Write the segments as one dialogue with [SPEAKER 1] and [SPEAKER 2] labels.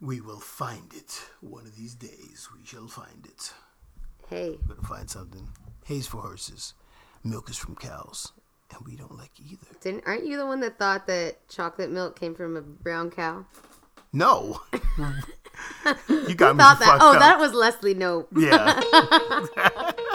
[SPEAKER 1] We will find it. One of these days, we shall find it.
[SPEAKER 2] Hey,
[SPEAKER 1] We're gonna find something. Hay's for horses. Milk is from cows, and we don't like either.
[SPEAKER 2] didn't aren't you the one that thought that chocolate milk came from a brown cow?
[SPEAKER 1] No. you got me
[SPEAKER 2] Thought that. Oh,
[SPEAKER 1] up.
[SPEAKER 2] that was Leslie Nope.
[SPEAKER 1] Yeah.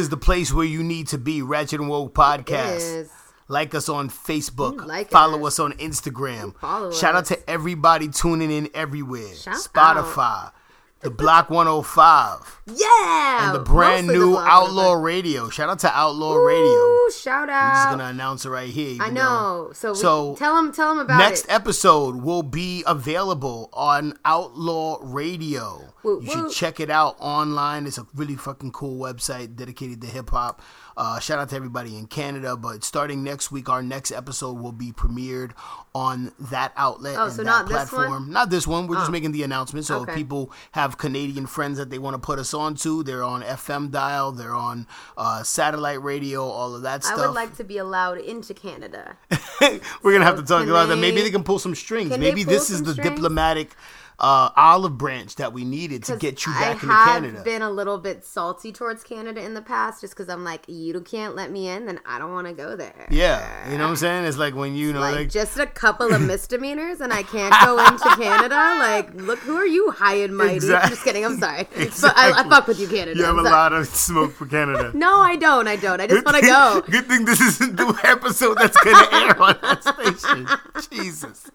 [SPEAKER 3] is
[SPEAKER 1] the place where you need to be. Ratchet and Woke Podcast. Like us on Facebook.
[SPEAKER 2] Like
[SPEAKER 1] follow
[SPEAKER 2] us.
[SPEAKER 1] us. on Instagram. Shout
[SPEAKER 2] us.
[SPEAKER 1] out to everybody tuning in everywhere.
[SPEAKER 2] Shout
[SPEAKER 1] Spotify, the The block 105,
[SPEAKER 2] Yeah.
[SPEAKER 1] and the brand new
[SPEAKER 2] oh
[SPEAKER 1] Outlaw Radio. Shout out to Outlaw
[SPEAKER 2] the-
[SPEAKER 1] Radio.
[SPEAKER 2] Ooh, shout
[SPEAKER 1] I'm just
[SPEAKER 2] out.
[SPEAKER 1] gonna announce it right here.
[SPEAKER 2] I know. So, we, tell them, tell them about
[SPEAKER 1] Next
[SPEAKER 2] it.
[SPEAKER 1] episode will be available on Outlaw Radio.
[SPEAKER 2] Woot,
[SPEAKER 1] you should check it out online. It's a really fucking cool website dedicated to hip hop. Uh, shout out to everybody in Canada. But starting next week, our next episode will be premiered on that outlet
[SPEAKER 2] Oh,
[SPEAKER 1] and
[SPEAKER 2] so
[SPEAKER 1] that
[SPEAKER 2] not this
[SPEAKER 1] platform.
[SPEAKER 2] one?
[SPEAKER 1] Not this one. We're just
[SPEAKER 2] Oh.
[SPEAKER 1] making the announcement. So
[SPEAKER 2] Okay.
[SPEAKER 1] if people have Canadian friends that they want to put us on to, they're on FM dial, they're on uh, satellite radio, all of that stuff.
[SPEAKER 2] I would like to be allowed into Canada.
[SPEAKER 1] We're gonna have to talk about that. Maybe
[SPEAKER 2] they-
[SPEAKER 1] they can pull some strings. Maybe this is the
[SPEAKER 2] strings?
[SPEAKER 1] diplomatic uh, olive branch that we needed to get you
[SPEAKER 2] I
[SPEAKER 1] back into
[SPEAKER 2] have
[SPEAKER 1] Canada.
[SPEAKER 2] been a little bit salty towards Canada in the past, just because I'm like, you can't let me in, then I don't want to go there.
[SPEAKER 1] yeah, you know what I'm saying? It's like when you know,
[SPEAKER 2] Like,
[SPEAKER 1] like,
[SPEAKER 2] just a couple of misdemeanors and I can't go into Canada. Like, look, who are you, high and mighty?
[SPEAKER 1] Exact-
[SPEAKER 2] I'm just kidding. I'm sorry. But I, I fuck with you, Canada.
[SPEAKER 1] you have a lot of smoke for Canada.
[SPEAKER 2] No, I don't. I don't. I just want to go.
[SPEAKER 1] Good thing this isn't the episode that's gonna air on that station. Jesus.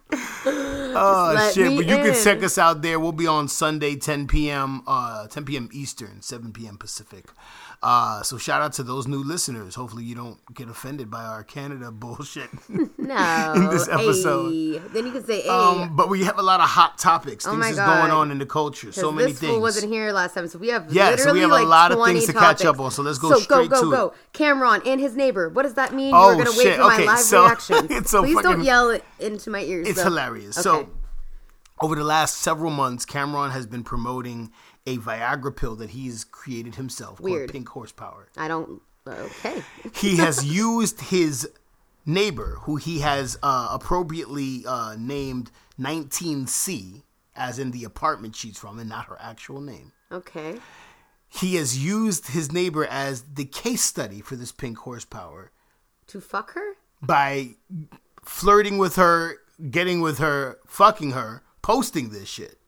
[SPEAKER 1] Oh shit! But you
[SPEAKER 2] in.
[SPEAKER 1] can check us out there. We'll be on Sunday, 10 p.m. Uh, 10 p.m. Eastern, 7 p.m. Pacific. Uh, so shout out to those new listeners. Hopefully you don't get offended by our Canada bullshit.
[SPEAKER 2] No.
[SPEAKER 1] in this episode.
[SPEAKER 2] Ay. Then you can say, hey.
[SPEAKER 1] Um, but we have a lot of hot topics.
[SPEAKER 2] Oh
[SPEAKER 1] Things
[SPEAKER 2] my
[SPEAKER 1] is going on in the culture. So many
[SPEAKER 2] this
[SPEAKER 1] things.
[SPEAKER 2] wasn't here last time, so we have
[SPEAKER 1] Yeah, so
[SPEAKER 2] literally
[SPEAKER 1] we have a lot of
[SPEAKER 2] 20
[SPEAKER 1] things to catch up on, so let's go
[SPEAKER 2] so
[SPEAKER 1] straight
[SPEAKER 2] go, go,
[SPEAKER 1] to
[SPEAKER 2] go.
[SPEAKER 1] it.
[SPEAKER 2] Cam'ron and his neighbor. What does that mean?
[SPEAKER 1] Oh,
[SPEAKER 2] You're gonna wait
[SPEAKER 1] shit.
[SPEAKER 2] for my
[SPEAKER 1] Okay,
[SPEAKER 2] live
[SPEAKER 1] so-
[SPEAKER 2] reaction.
[SPEAKER 1] so
[SPEAKER 2] Please
[SPEAKER 1] fucking-
[SPEAKER 2] don't yell it into my ears.
[SPEAKER 1] It's hilarious.
[SPEAKER 2] Okay.
[SPEAKER 1] So, over the last several months, Cam'ron has been promoting a Viagra pill that he's created himself
[SPEAKER 2] Weird.
[SPEAKER 1] called Pink Horsepower.
[SPEAKER 2] I don't. Okay.
[SPEAKER 1] He has used his neighbor, who he has uh, appropriately uh, named 19C, as in the apartment she's from, and not her actual name.
[SPEAKER 2] Okay.
[SPEAKER 1] He has used his neighbor as the case study for this Pink Horsepower
[SPEAKER 2] To fuck her?
[SPEAKER 1] by flirting with her, getting with her, fucking her, posting this shit.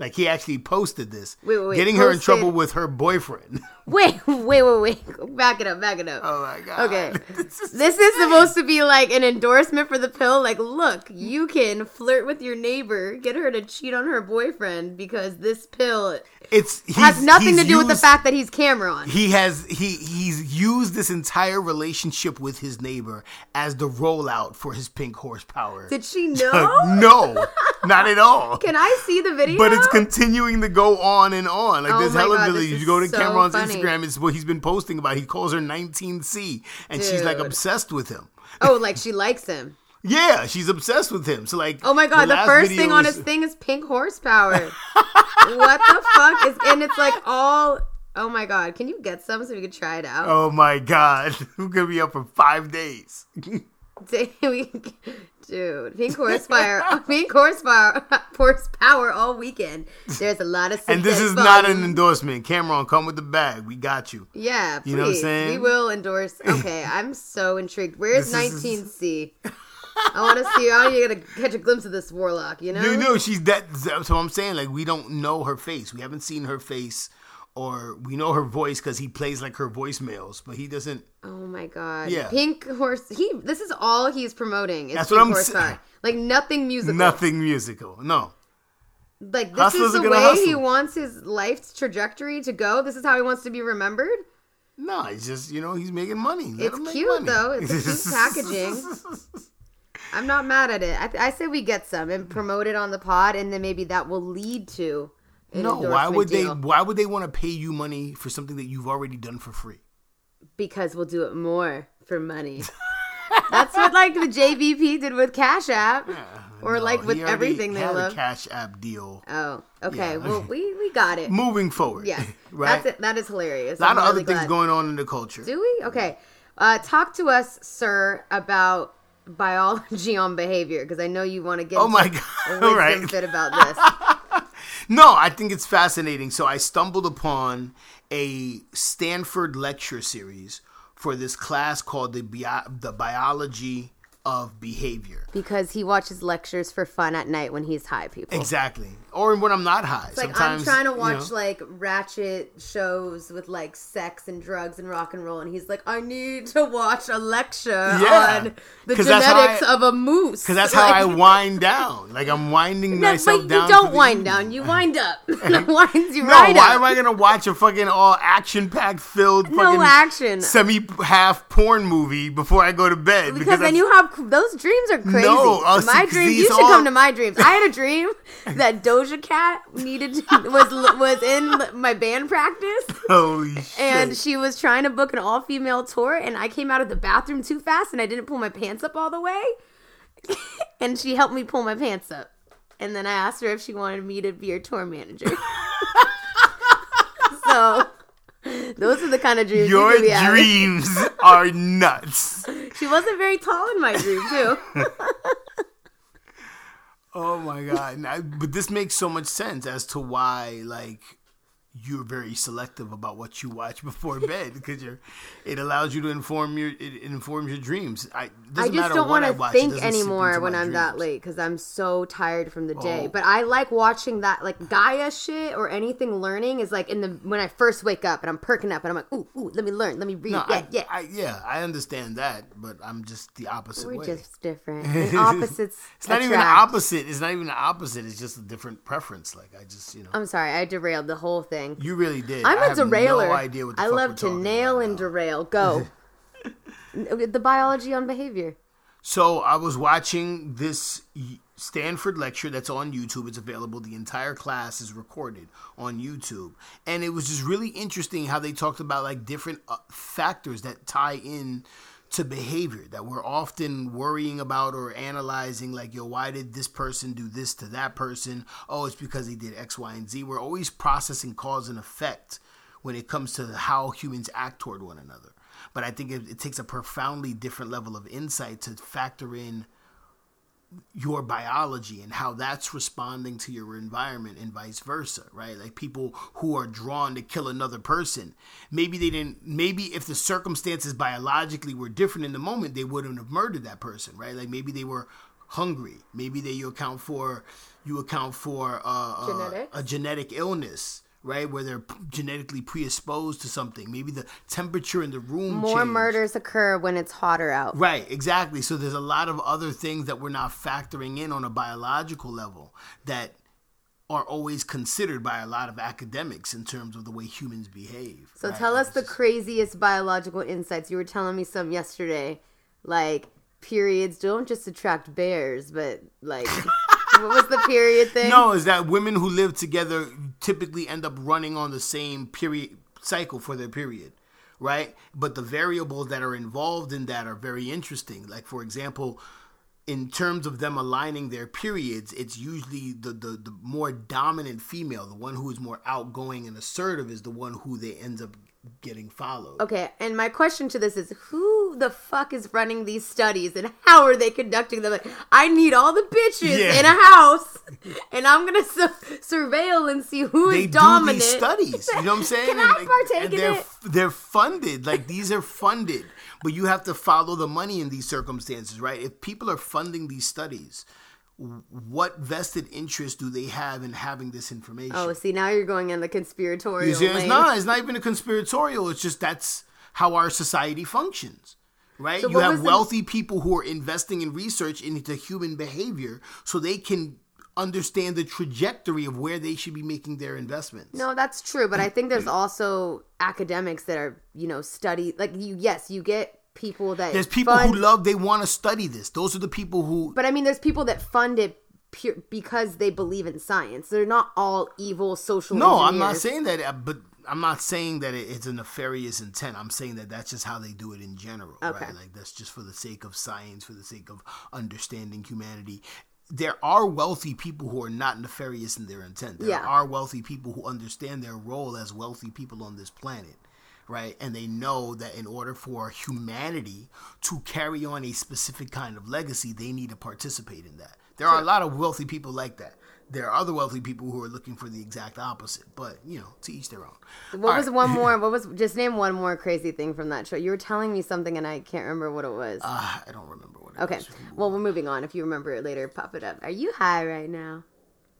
[SPEAKER 1] Like he actually posted this,
[SPEAKER 2] Wait, wait, wait,
[SPEAKER 1] getting her in trouble with her boyfriend.
[SPEAKER 2] Wait, wait, wait, wait. Back it up, back it up.
[SPEAKER 1] oh my god.
[SPEAKER 2] Okay. This is supposed to be like an endorsement for the pill. Like, look, you can flirt with your neighbor, get her to cheat on her boyfriend because this pill
[SPEAKER 1] It's
[SPEAKER 2] has nothing to do with the fact that he's Cam'ron.
[SPEAKER 1] he has he he's used this entire relationship with his neighbor as the rollout for his pink horsepower.
[SPEAKER 2] Did she know?
[SPEAKER 1] no, not at all.
[SPEAKER 2] Can I see the video?
[SPEAKER 1] But it's continuing to go on and on. Like
[SPEAKER 2] Oh
[SPEAKER 1] there's hella
[SPEAKER 2] God,
[SPEAKER 1] videos. You go to
[SPEAKER 2] so
[SPEAKER 1] Cam'ron's
[SPEAKER 2] funny.
[SPEAKER 1] Instagram, it's what he's been posting about. He calls her 19C, and she's like obsessed with him.
[SPEAKER 2] oh, like she likes him.
[SPEAKER 1] Yeah, she's obsessed with him. So like,
[SPEAKER 2] Oh my god, the,
[SPEAKER 1] last
[SPEAKER 2] first thing on his thing is pink horsepower. what the fuck is and it's like all Oh my god, can you get some so we can try it out?
[SPEAKER 1] Oh my god, we're gonna be up for five days.
[SPEAKER 2] Dude, pink horsepower, pink horsepower, horsepower all weekend. There's a lot of
[SPEAKER 1] and this is
[SPEAKER 2] synthetic
[SPEAKER 1] not an endorsement. Cam'ron, come with the bag. We got you.
[SPEAKER 2] Yeah, please.
[SPEAKER 1] You know what I'm saying?
[SPEAKER 2] We will endorse. Okay, I'm so intrigued. Where's
[SPEAKER 1] This is-
[SPEAKER 2] 19C? I want to see. I want you to catch a glimpse of this warlock. You know?
[SPEAKER 1] You know, she's that. So I'm saying, like, we don't know her face. We haven't seen her face, or we know her voice because he plays like her voicemails, but he doesn't.
[SPEAKER 2] Oh my god.
[SPEAKER 1] Yeah.
[SPEAKER 2] Pink horse. He. This is all he's promoting.
[SPEAKER 1] That's
[SPEAKER 2] pink
[SPEAKER 1] what I'm saying.
[SPEAKER 2] Like nothing musical.
[SPEAKER 1] Nothing musical. No.
[SPEAKER 2] Like this
[SPEAKER 1] Hustlers
[SPEAKER 2] is the way he wants his life's trajectory to go. This is how he wants to be remembered.
[SPEAKER 1] No, it's just you know he's making money. Let
[SPEAKER 2] It's cute,
[SPEAKER 1] money.
[SPEAKER 2] though. It's cute packaging. I'm not mad at it. I, I say we get some and promote it on the pod, and then maybe that will lead to
[SPEAKER 1] No, why would
[SPEAKER 2] deal.
[SPEAKER 1] they? Why would they want to pay you money for something that you've already done for free?
[SPEAKER 2] Because we'll do it more for money. That's what like the JBP did with Cash App, or
[SPEAKER 1] No,
[SPEAKER 2] like with everything they
[SPEAKER 1] had
[SPEAKER 2] love.
[SPEAKER 1] a Cash App deal.
[SPEAKER 2] oh, okay.
[SPEAKER 1] Yeah.
[SPEAKER 2] Well, we we got it.
[SPEAKER 1] Moving forward,
[SPEAKER 2] Yeah,
[SPEAKER 1] right.
[SPEAKER 2] That's it. That is hilarious.
[SPEAKER 1] A lot
[SPEAKER 2] I'm
[SPEAKER 1] of other
[SPEAKER 2] really
[SPEAKER 1] things
[SPEAKER 2] glad.
[SPEAKER 1] going on in the culture.
[SPEAKER 2] Do we? Okay. Uh, talk to us, sir, about biology on behavior because I know you want to get.
[SPEAKER 1] Oh my
[SPEAKER 2] a
[SPEAKER 1] God. All right.
[SPEAKER 2] fit about this.
[SPEAKER 1] No, I think it's fascinating. So I stumbled upon a Stanford lecture series for this class called the the biology of behavior.
[SPEAKER 2] Because he watches lectures for fun at night when he's high. People.
[SPEAKER 1] Exactly. Or when I'm not high.
[SPEAKER 2] It's like I'm trying to
[SPEAKER 1] you
[SPEAKER 2] watch
[SPEAKER 1] know,
[SPEAKER 2] like ratchet shows with like sex and drugs and rock and roll, and he's like, I need to watch a lecture
[SPEAKER 1] Yeah.
[SPEAKER 2] on the genetics
[SPEAKER 1] I-
[SPEAKER 2] of a moose.
[SPEAKER 1] Because that's how I wind down. Like I'm winding
[SPEAKER 2] No,
[SPEAKER 1] myself
[SPEAKER 2] but you
[SPEAKER 1] down.
[SPEAKER 2] don't wind
[SPEAKER 1] evening.
[SPEAKER 2] down. You wind up. it winds you right up.
[SPEAKER 1] No,
[SPEAKER 2] right
[SPEAKER 1] why
[SPEAKER 2] up.
[SPEAKER 1] am I gonna watch a fucking all action packed filled
[SPEAKER 2] No
[SPEAKER 1] fucking
[SPEAKER 2] action.
[SPEAKER 1] semi half porn movie before I go to bed?
[SPEAKER 2] because then you have those dreams are crazy.
[SPEAKER 1] No, uh, see,
[SPEAKER 2] dream. You should
[SPEAKER 1] all-
[SPEAKER 2] come to my dreams. I had a dream that Doja Cat needed to, was was in my band practice.
[SPEAKER 1] holy shit.
[SPEAKER 2] and she was trying to book an all female tour and I came out of the bathroom too fast and I didn't pull my pants up all the way. and she helped me pull my pants up. And then I asked her if she wanted me to be her tour manager. so those are the kind of dreams
[SPEAKER 1] Your
[SPEAKER 2] you could be having.
[SPEAKER 1] dreams are nuts.
[SPEAKER 2] She wasn't very tall in my dream too.
[SPEAKER 1] Oh my god! Now, but this makes so much sense as to why, like, you're very selective about what you watch before bed because you're. It allows you to inform your. It informs your dreams. I.
[SPEAKER 2] I just don't want to think anymore when I'm that late because I'm so tired from the day.
[SPEAKER 1] Oh.
[SPEAKER 2] But I like watching that like Gaia shit or anything learning is like in the when I first wake up and I'm perking up and I'm like, ooh, ooh, let me learn, let me read.
[SPEAKER 1] No,
[SPEAKER 2] yeah,
[SPEAKER 1] I,
[SPEAKER 2] yeah.
[SPEAKER 1] I, yeah, I understand that, but I'm just the opposite
[SPEAKER 2] We're
[SPEAKER 1] way.
[SPEAKER 2] just different. And opposites.
[SPEAKER 1] it's not even the opposite. It's not even the opposite. It's just a different preference. Like I just, you know,
[SPEAKER 2] I'm sorry, I derailed the whole thing.
[SPEAKER 1] You really did.
[SPEAKER 2] I'm
[SPEAKER 1] I
[SPEAKER 2] a
[SPEAKER 1] have
[SPEAKER 2] derailer.
[SPEAKER 1] No idea what the
[SPEAKER 2] I love to nail and derail. Go. the biology on behavior.
[SPEAKER 1] So I was watching this Stanford lecture that's on YouTube. It's available. The entire class is recorded on YouTube, and it was just really interesting how they talked about like different uh, factors that tie in to behavior that we're often worrying about or analyzing. Like, yo, why did this person do this to that person? Oh, it's because they did X, Y, and Z. We're always processing cause and effect when it comes to how humans act toward one another. But I think it, it takes a profoundly different level of insight to factor in your biology and how that's responding to your environment and vice versa, right? Like people who are drawn to kill another person, maybe they didn't, maybe if the circumstances biologically were different in the moment, they wouldn't have murdered that person, right? Like maybe they were hungry, maybe they you account for you account for uh, uh, a genetic illness. Right, where they're genetically predisposed to something. Maybe the temperature in the room.
[SPEAKER 2] More
[SPEAKER 1] changed.
[SPEAKER 2] murders occur when it's hotter out.
[SPEAKER 1] Right, exactly. So there's a lot of other things that we're not factoring in on a biological level that are always considered by a lot of academics in terms of the way humans behave.
[SPEAKER 2] So
[SPEAKER 1] right?
[SPEAKER 2] tell us the craziest biological insights. You were telling me some yesterday, like periods don't just attract bears, but like what was the period thing?
[SPEAKER 1] No, is that women who live together typically end up running on the same period cycle for their period, right? But the variables that are involved in that are very interesting. Like for example, in terms of them aligning their periods, it's usually the, the, the more dominant female, the one who is more outgoing and assertive, is the one who they end up getting followed.
[SPEAKER 2] Okay, and my question to this is who the fuck is running these studies and how are they conducting them? Like, I need all the bitches
[SPEAKER 1] Yeah.
[SPEAKER 2] in a house and I'm going to su- surveil and see who is
[SPEAKER 1] They
[SPEAKER 2] dominant.
[SPEAKER 1] do these studies. You know what I'm saying?
[SPEAKER 2] Can I
[SPEAKER 1] And-
[SPEAKER 2] partake
[SPEAKER 1] and
[SPEAKER 2] in
[SPEAKER 1] they're,
[SPEAKER 2] it?
[SPEAKER 1] They're funded. Like these are funded, but you have to follow the money in these circumstances, right? If people are funding these studies, what vested interest do they have in having this information?
[SPEAKER 2] Oh, see, now you're going in the conspiratorial
[SPEAKER 1] You see, it's not. It's not even a conspiratorial. It's just that's how our society functions, right?
[SPEAKER 2] So
[SPEAKER 1] you have
[SPEAKER 2] was the-
[SPEAKER 1] wealthy people who are investing in research into human behavior, so they can understand the trajectory of where they should be making their investments.
[SPEAKER 2] No, that's true, but I think there's also academics that are, you know, study like you. Yes, you get people that
[SPEAKER 1] There's people
[SPEAKER 2] fund,
[SPEAKER 1] who love. They want to study this. Those are the people who.
[SPEAKER 2] but I mean, there's people that fund it pure because they believe in science. They're not all evil social.
[SPEAKER 1] No, I'm not saying that, uh, but I'm not saying that it's a nefarious intent. I'm saying that that's just how they do it in general,
[SPEAKER 2] Okay.
[SPEAKER 1] right? Like that's just for the sake of science, for the sake of understanding humanity. There are wealthy people who are not nefarious in their intent. There
[SPEAKER 2] Yeah.
[SPEAKER 1] are wealthy people who understand their role as wealthy people on this planet. Right, and they know that in order for humanity to carry on a specific kind of legacy, they need to participate in that. There are a lot of wealthy people like that. There are other wealthy people who are looking for the exact opposite, but you know, to each their own.
[SPEAKER 2] What
[SPEAKER 1] All
[SPEAKER 2] was
[SPEAKER 1] right.
[SPEAKER 2] one more? What was just name one more crazy thing from that show? You were telling me something and I can't remember what it was.
[SPEAKER 1] Ah, I don't remember what it was.
[SPEAKER 2] okay,
[SPEAKER 1] was.
[SPEAKER 2] well we're moving on. If you remember it later, pop it up. Are you high right now?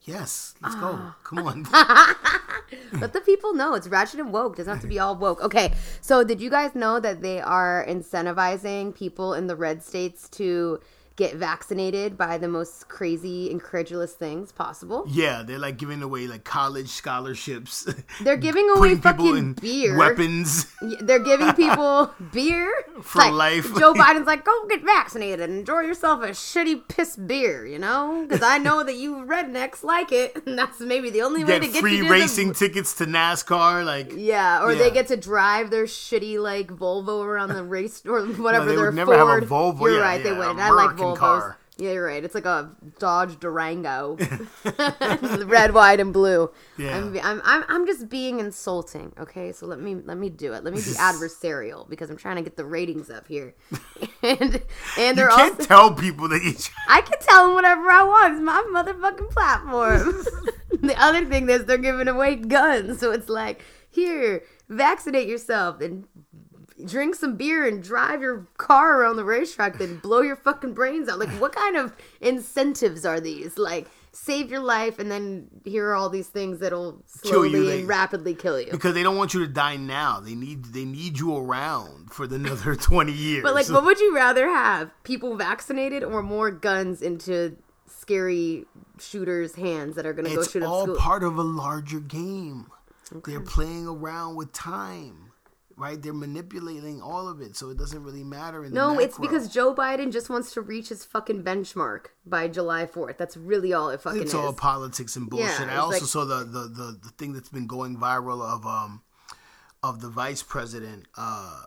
[SPEAKER 1] Yes, let's go.
[SPEAKER 2] Ah.
[SPEAKER 1] Come on.
[SPEAKER 2] Let the people know it's ratchet and woke. Doesn't have to be all woke. Okay, so did you guys know that they are incentivizing people in the red states to get vaccinated by the most crazy, incredulous things possible?
[SPEAKER 1] yeah, they're like giving away like college scholarships.
[SPEAKER 2] They're giving away fucking beer.
[SPEAKER 1] weapons.
[SPEAKER 2] They're giving people beer
[SPEAKER 1] For
[SPEAKER 2] like,
[SPEAKER 1] life.
[SPEAKER 2] Joe Biden's like, go get vaccinated and enjoy yourself a shitty piss beer, you know? Because I know that you rednecks like it, and that's maybe the only way to get
[SPEAKER 1] free
[SPEAKER 2] to
[SPEAKER 1] racing
[SPEAKER 2] The...
[SPEAKER 1] tickets to NASCAR. Like,
[SPEAKER 2] Yeah, or
[SPEAKER 1] Yeah.
[SPEAKER 2] they get to drive their shitty like Volvo around the race or whatever.
[SPEAKER 1] they
[SPEAKER 2] their
[SPEAKER 1] would never have a Volvo.
[SPEAKER 2] You're
[SPEAKER 1] Yeah,
[SPEAKER 2] right, they wouldn't. I like
[SPEAKER 1] Car.
[SPEAKER 2] Yeah, you're right. It's like a Dodge Durango, red, white, and blue.
[SPEAKER 1] Yeah.
[SPEAKER 2] I'm, I'm, I'm, I'm just being insulting. Okay, so let me let me do it. Let me be adversarial because I'm trying to get the ratings up here, and and they're
[SPEAKER 1] can't
[SPEAKER 2] also.
[SPEAKER 1] tell people that you.
[SPEAKER 2] I can tell them whatever I want. It's my motherfucking platform. the other thing is they're giving away guns, so it's like here, vaccinate yourself and drink some beer and drive your car around the racetrack, then blow your fucking brains out. Like, what kind of incentives are these? Like, save your life, and then here are all these things that'll
[SPEAKER 1] Kill you,
[SPEAKER 2] slowly
[SPEAKER 1] they-
[SPEAKER 2] and rapidly kill you.
[SPEAKER 1] Because they don't want you to die now. They need they need you around for another twenty years.
[SPEAKER 2] But like, what would you rather have? People vaccinated or more guns into scary shooters' hands that are going to go
[SPEAKER 1] it's
[SPEAKER 2] shoot up
[SPEAKER 1] all
[SPEAKER 2] school?
[SPEAKER 1] part of a larger game. They're playing around with time, right? They're manipulating all of it, so it doesn't really matter. In the
[SPEAKER 2] no, it's because Joe Biden just wants to reach his fucking benchmark by July 4th. That's really all it fucking
[SPEAKER 1] it's
[SPEAKER 2] is.
[SPEAKER 1] all politics and bullshit.
[SPEAKER 2] Yeah,
[SPEAKER 1] I also
[SPEAKER 2] like-
[SPEAKER 1] saw the, the the the thing that's been going viral of um of the vice president uh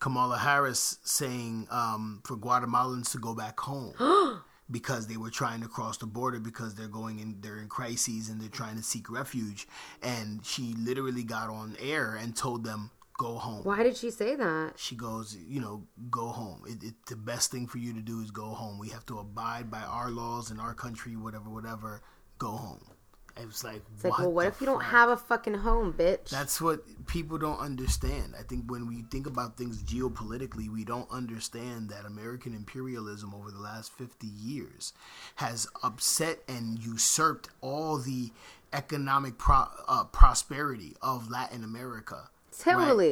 [SPEAKER 1] Kamala Harris saying um for Guatemalans to go back home. because they were trying to cross the border because they're going in they're in crises and they're trying to seek refuge and she literally got on air and told them go home
[SPEAKER 2] Why did she say that?
[SPEAKER 1] she goes, you know, go home. It, it, the best thing for you to do is go home. We have to abide by our laws in our country, whatever, whatever. Go home. It was like,
[SPEAKER 2] It's like, well, what if you don't have a fucking home, bitch?
[SPEAKER 1] That's what people don't understand. I think when we think about things geopolitically, we don't understand that American imperialism over the last 50 years has upset and usurped all the economic pro- uh, prosperity of Latin America.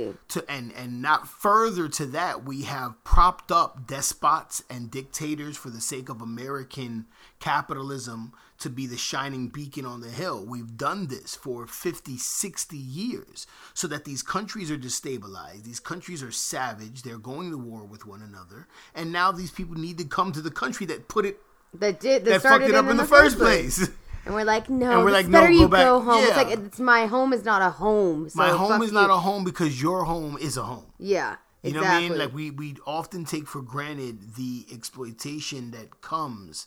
[SPEAKER 1] Right? To and and not further to that, we have propped up despots and dictators for the sake of American capitalism to be the shining beacon on the hill. We've done this for 50, 60 years so that these countries are destabilized. These countries are savage. They're going to war with one another. And now these people need to come to the country that put it
[SPEAKER 2] that did that,
[SPEAKER 1] that fucked it up in, the, first place.
[SPEAKER 2] And we're like, no,
[SPEAKER 1] And we're
[SPEAKER 2] it's
[SPEAKER 1] like, no,
[SPEAKER 2] better
[SPEAKER 1] go
[SPEAKER 2] you
[SPEAKER 1] back.
[SPEAKER 2] go home. It's
[SPEAKER 1] Yeah.
[SPEAKER 2] like it's my home is not a home. So
[SPEAKER 1] My home is not a home because your home is a home.
[SPEAKER 2] Yeah,
[SPEAKER 1] You
[SPEAKER 2] exactly.
[SPEAKER 1] know what I mean? Like we we often take for granted the exploitation that comes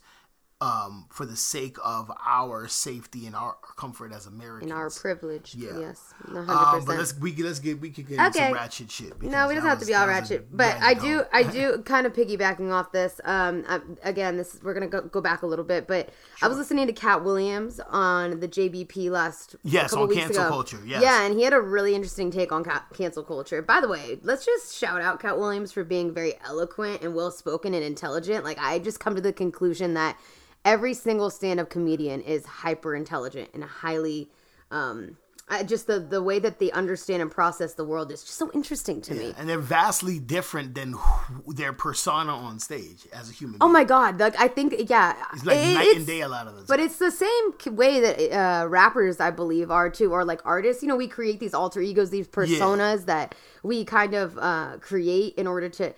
[SPEAKER 1] um, for the sake of our safety and our comfort as Americans.
[SPEAKER 2] And our privilege.
[SPEAKER 1] Yeah.
[SPEAKER 2] Yes, one hundred
[SPEAKER 1] um, but let's we can- let's get we could get into
[SPEAKER 2] Okay.
[SPEAKER 1] some ratchet shit.
[SPEAKER 2] No, we
[SPEAKER 1] that
[SPEAKER 2] have to be all ratchet, but I do. I do kind of piggybacking off this. Um, I, again, this we're gonna go, go back a little bit, but I was listening to Katt Williams on the JBP last
[SPEAKER 1] Yes,
[SPEAKER 2] couple
[SPEAKER 1] on
[SPEAKER 2] weeks
[SPEAKER 1] cancel
[SPEAKER 2] ago.
[SPEAKER 1] culture, yes.
[SPEAKER 2] yeah, and he had a really interesting take on ca- cancel culture. By the way, let's just shout out Katt Williams for being very eloquent and well spoken and intelligent. Like I just come to the conclusion that every single stand-up comedian is hyper intelligent and highly. Um, I, just the the way that they understand and process the world is just so interesting to me.
[SPEAKER 1] and they're vastly different than who, their persona on stage as a human. Being.
[SPEAKER 2] Oh
[SPEAKER 1] being.
[SPEAKER 2] my god! Like I think, yeah,
[SPEAKER 1] It's like
[SPEAKER 2] it-
[SPEAKER 1] night
[SPEAKER 2] it's-
[SPEAKER 1] and day a lot of this.
[SPEAKER 2] But it's the same way that uh, rappers, I believe, are too, or like artists. You know, we create these alter egos, these personas that we kind of uh, create in order to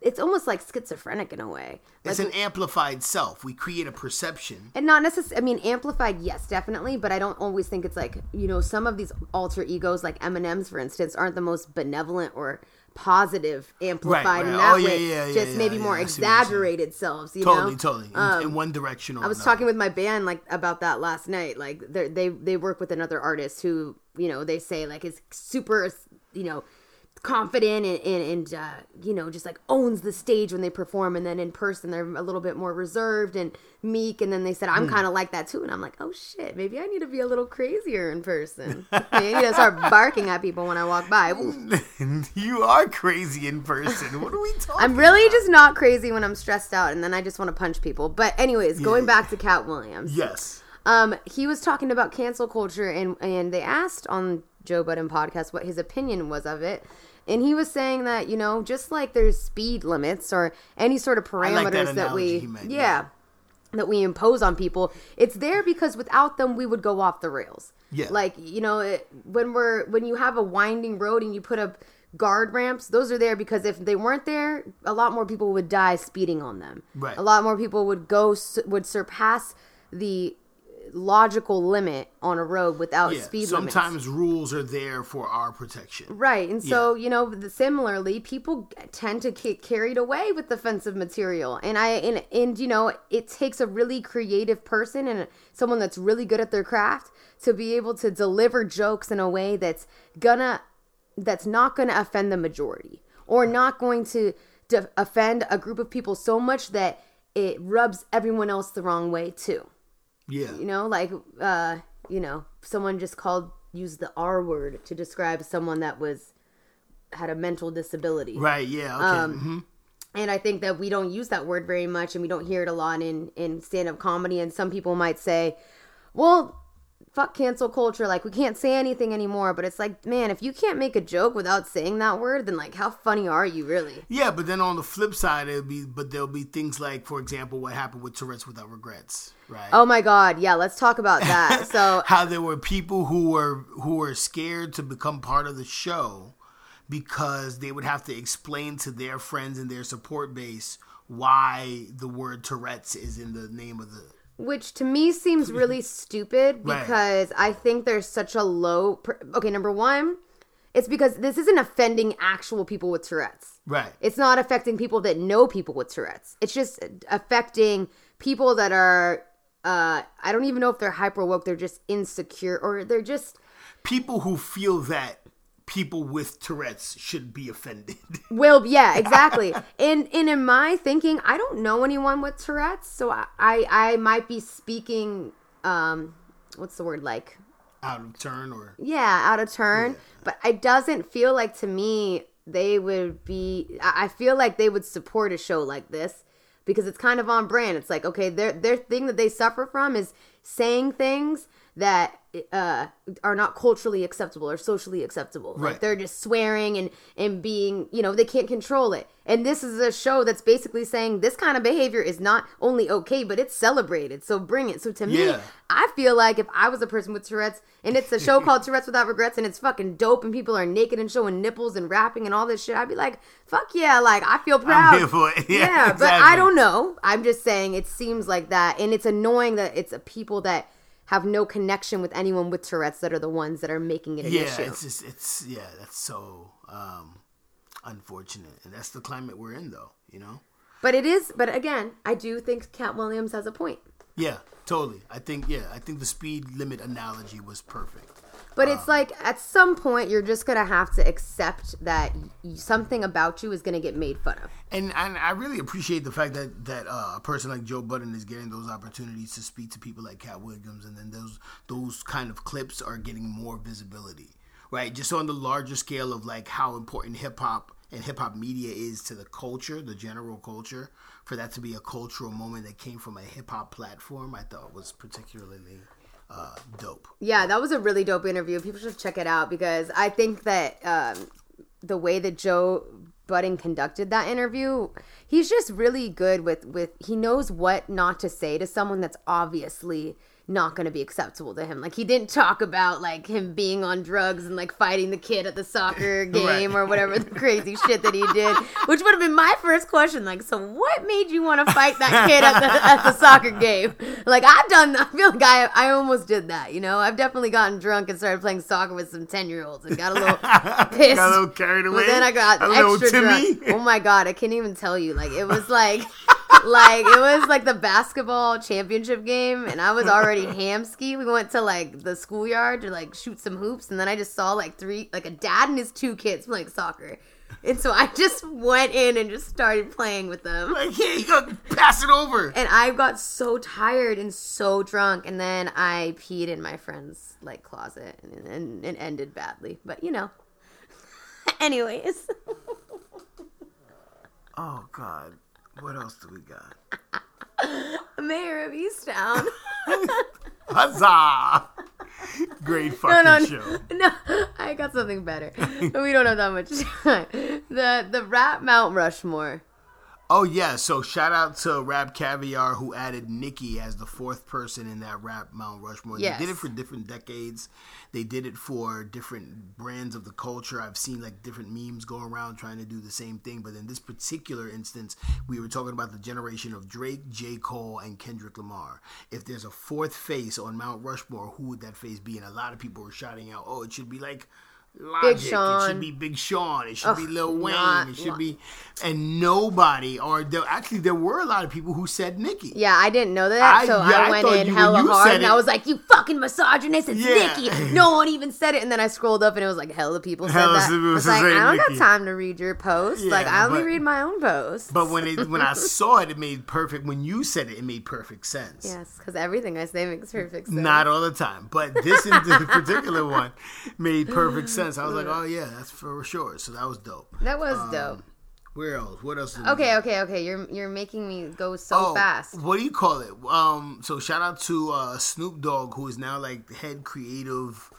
[SPEAKER 2] it's almost like schizophrenic in a way.
[SPEAKER 1] It's an amplified self. We create a perception.
[SPEAKER 2] and not necessarily i mean amplified yes definitely but i don't always think it's like you know some of these alter egos like eminem's for instance aren't the most benevolent or positive amplified
[SPEAKER 1] right.
[SPEAKER 2] in that
[SPEAKER 1] Oh,
[SPEAKER 2] way
[SPEAKER 1] yeah, yeah,
[SPEAKER 2] just
[SPEAKER 1] yeah,
[SPEAKER 2] maybe more
[SPEAKER 1] I see what you're saying.
[SPEAKER 2] exaggerated selves you
[SPEAKER 1] Totally,
[SPEAKER 2] know
[SPEAKER 1] totally. In, um, in one direction or
[SPEAKER 2] I was
[SPEAKER 1] another.
[SPEAKER 2] talking with my band like about that last night. Like they they work with another artist who you know they say like is super you know confident and and, and uh, you know just like owns the stage when they perform, and then in person they're a little bit more reserved and meek. And then they said. I'm kind of like that too, and I'm like oh shit, maybe I need to be a little crazier in person. I need to start barking at people when I walk by.
[SPEAKER 1] you are crazy in person. What are we talking?
[SPEAKER 2] I'm really just not crazy when I'm stressed out, and then I just want to punch people. But anyways, going back to Katt Williams.
[SPEAKER 1] Yes.
[SPEAKER 2] Um, he was talking about cancel culture, and and they asked on Joe Budden podcast what his opinion was of it, and he was saying that you know just like there's speed limits or any sort of
[SPEAKER 1] I like that
[SPEAKER 2] parameters that, we
[SPEAKER 1] meant,
[SPEAKER 2] yeah,
[SPEAKER 1] yeah.
[SPEAKER 2] that we impose on people, it's there because without them we would go off the rails.
[SPEAKER 1] Yeah.
[SPEAKER 2] like you know it, when we're when you have a winding road and you put up guard ramps those are there because if they weren't there a lot more people would die speeding on them
[SPEAKER 1] Right.
[SPEAKER 2] a lot more people would go would surpass the logical limit on a road without
[SPEAKER 1] Yeah.
[SPEAKER 2] speed limits.
[SPEAKER 1] Sometimes rules are there for our protection.
[SPEAKER 2] Right. And so, you know, the, similarly, people tend to get carried away with offensive material. And I and and you know, it takes a really creative person and someone that's really good at their craft to be able to deliver jokes in a way that's gonna that's not going to offend the majority or not going to, to offend a group of people so much that it rubs everyone else the wrong way too
[SPEAKER 1] Yeah.
[SPEAKER 2] you know like uh you know someone just called used the r word to describe someone that was had a mental disability
[SPEAKER 1] Right. Yeah. Okay.
[SPEAKER 2] Um,
[SPEAKER 1] mhm.
[SPEAKER 2] and i think that we don't use that word very much and we don't hear it a lot in in stand-up comedy and some people might say well fuck cancel culture like we can't say anything anymore but it's like man if you can't make a joke without saying that word then like how funny are you really
[SPEAKER 1] Yeah, but then on the flip side, it'll be, but there'll be things like, for example, what happened with Tourette's without regrets, right?
[SPEAKER 2] oh my god yeah let's talk about that so
[SPEAKER 1] how there were people who were who were scared to become part of the show because they would have to explain to their friends and their support base why the word Tourette's is in the name of the.
[SPEAKER 2] Which to me seems really stupid
[SPEAKER 1] Right.
[SPEAKER 2] because I think there's such a low. Per- okay, number one, it's because this isn't offending actual people with Tourette's.
[SPEAKER 1] Right.
[SPEAKER 2] It's not affecting people that know people with Tourette's. It's just affecting people that are. Uh, I don't even know if they're hyper woke. They're just insecure, or they're just
[SPEAKER 1] People who feel that people with Tourette's should be offended.
[SPEAKER 2] Will yeah, exactly. and and in my thinking, I don't know anyone with Tourette's, so I I, I might be speaking um what's the word like
[SPEAKER 1] Out of turn or.
[SPEAKER 2] yeah out of turn but it doesn't feel like to me they would be I feel like they would support a show like this because it's kind of on brand it's like okay their their thing that they suffer from is saying things that uh, are not culturally acceptable or socially acceptable like
[SPEAKER 1] Right.
[SPEAKER 2] they're just swearing and and being you know they can't control it and this is a show that's basically saying this kind of behavior is not only okay but it's celebrated so bring it so to me I feel like if I was a person with Tourette's and it's a show called Tourette's Without Regrets and it's fucking dope and people are naked and showing nipples and rapping and all this shit, I'd be like, fuck yeah, like I feel proud.
[SPEAKER 1] here for it. Yeah,
[SPEAKER 2] Yeah, but. I don't know. I'm just saying it seems like that. And it's annoying that it's a people that have no connection with anyone with Tourette's that are the ones that are making it an
[SPEAKER 1] Yeah,
[SPEAKER 2] issue.
[SPEAKER 1] it's just it's yeah, that's so um unfortunate, and that's the climate we're in, though. You know.
[SPEAKER 2] But it is, but again, I do think Katt Williams has a point.
[SPEAKER 1] Yeah, totally. I think yeah, I think the speed limit analogy was perfect.
[SPEAKER 2] But it's like at some point you're just gonna have to accept that something about you is gonna get made fun of.
[SPEAKER 1] And, and I really appreciate the fact that that uh, a person like Joe Budden is getting those opportunities to speak to people like Katt Williams, and then those those kind of clips are getting more visibility, right? Just on the larger scale of like how important hip hop and hip hop media is to the culture, the general culture, for that to be a cultural moment that came from a hip hop platform, I thought was particularly uh, dope.
[SPEAKER 2] Yeah, that was a really dope interview. People should check it out because I think that um, the way that Joe Budden conducted that interview, he's just really good with with he knows what not to say to someone that's obviously not going to be acceptable to him. Like he didn't talk about like him being on drugs and like fighting the kid at the soccer game or whatever the crazy shit that he did, which would have been my first question. Like, so what made you want to fight that kid at the at the soccer game? Like I've done. I feel like I I almost did that. You know, I've definitely gotten drunk and started playing soccer with some ten year olds and got a little pissed.
[SPEAKER 1] Got a little carried away.
[SPEAKER 2] But then I got
[SPEAKER 1] a little
[SPEAKER 2] extra
[SPEAKER 1] Timmy.
[SPEAKER 2] drunk. Oh my god, I can't even tell you. Like it was like like it was like the basketball championship game and I was already hamski. We went to like the schoolyard to like shoot some hoops and then I just saw like three like a dad and his two kids playing soccer. And so I just went in and just started playing with them.
[SPEAKER 1] Like, yeah, you gotta pass it over.
[SPEAKER 2] And I got so tired and so drunk, and then I peed in my friend's like closet, and, and it ended badly. But you know, anyways,
[SPEAKER 1] Oh God, what else do we got?
[SPEAKER 2] Mare of Easttown.
[SPEAKER 1] Huzzah! Great fucking
[SPEAKER 2] no, no,
[SPEAKER 1] show.
[SPEAKER 2] no, I got something better. We don't have that much time. The the rap Mount Rushmore.
[SPEAKER 1] Oh yeah, so shout out to RapCaviar who added Nicki as the fourth person in that rap Mount Rushmore.
[SPEAKER 2] Yes.
[SPEAKER 1] They did it for different decades. They did it for different brands of the culture. I've seen like different memes go around trying to do the same thing, but in this particular instance, we were talking about the generation of Drake, J. Cole, and Kendrick Lamar. If there's a fourth face on Mount Rushmore, who would that face be? And a lot of people were shouting out, "Oh, it should be like Logic. It
[SPEAKER 2] Sean.
[SPEAKER 1] should be Big Sean. It should be Lil Wayne.
[SPEAKER 2] not
[SPEAKER 1] It should be, and nobody, or there, actually, there were a lot of people who said Nicki.
[SPEAKER 2] Yeah, I didn't know that,
[SPEAKER 1] I-
[SPEAKER 2] so
[SPEAKER 1] yeah, I
[SPEAKER 2] I went
[SPEAKER 1] thought
[SPEAKER 2] in
[SPEAKER 1] you-
[SPEAKER 2] hella hard, and
[SPEAKER 1] it-
[SPEAKER 2] I was like, "You fucking misogynist! It's
[SPEAKER 1] Yeah.
[SPEAKER 2] Nicki." No one even said it, and then I scrolled up, and it was like hella people said
[SPEAKER 1] Hella
[SPEAKER 2] that. I
[SPEAKER 1] people
[SPEAKER 2] was like, I don't
[SPEAKER 1] Nicki.
[SPEAKER 2] got time to read your post.
[SPEAKER 1] Yeah,
[SPEAKER 2] like, I only
[SPEAKER 1] but-
[SPEAKER 2] read my own posts.
[SPEAKER 1] But when it when I saw it, it made perfect. When you said it, it made perfect sense.
[SPEAKER 2] yes, because everything I say makes perfect sense.
[SPEAKER 1] Not all the time, but this in this particular one made perfect sense. I was like, "Oh yeah, that's for sure." So that was dope.
[SPEAKER 2] that was
[SPEAKER 1] Um,
[SPEAKER 2] dope.
[SPEAKER 1] Where else? What else? did
[SPEAKER 2] Okay, okay, okay. You're you're making me go so
[SPEAKER 1] Oh,
[SPEAKER 2] fast.
[SPEAKER 1] What do you call it? Um, so shout out to uh, Snoop Dogg, who is now like the head creative.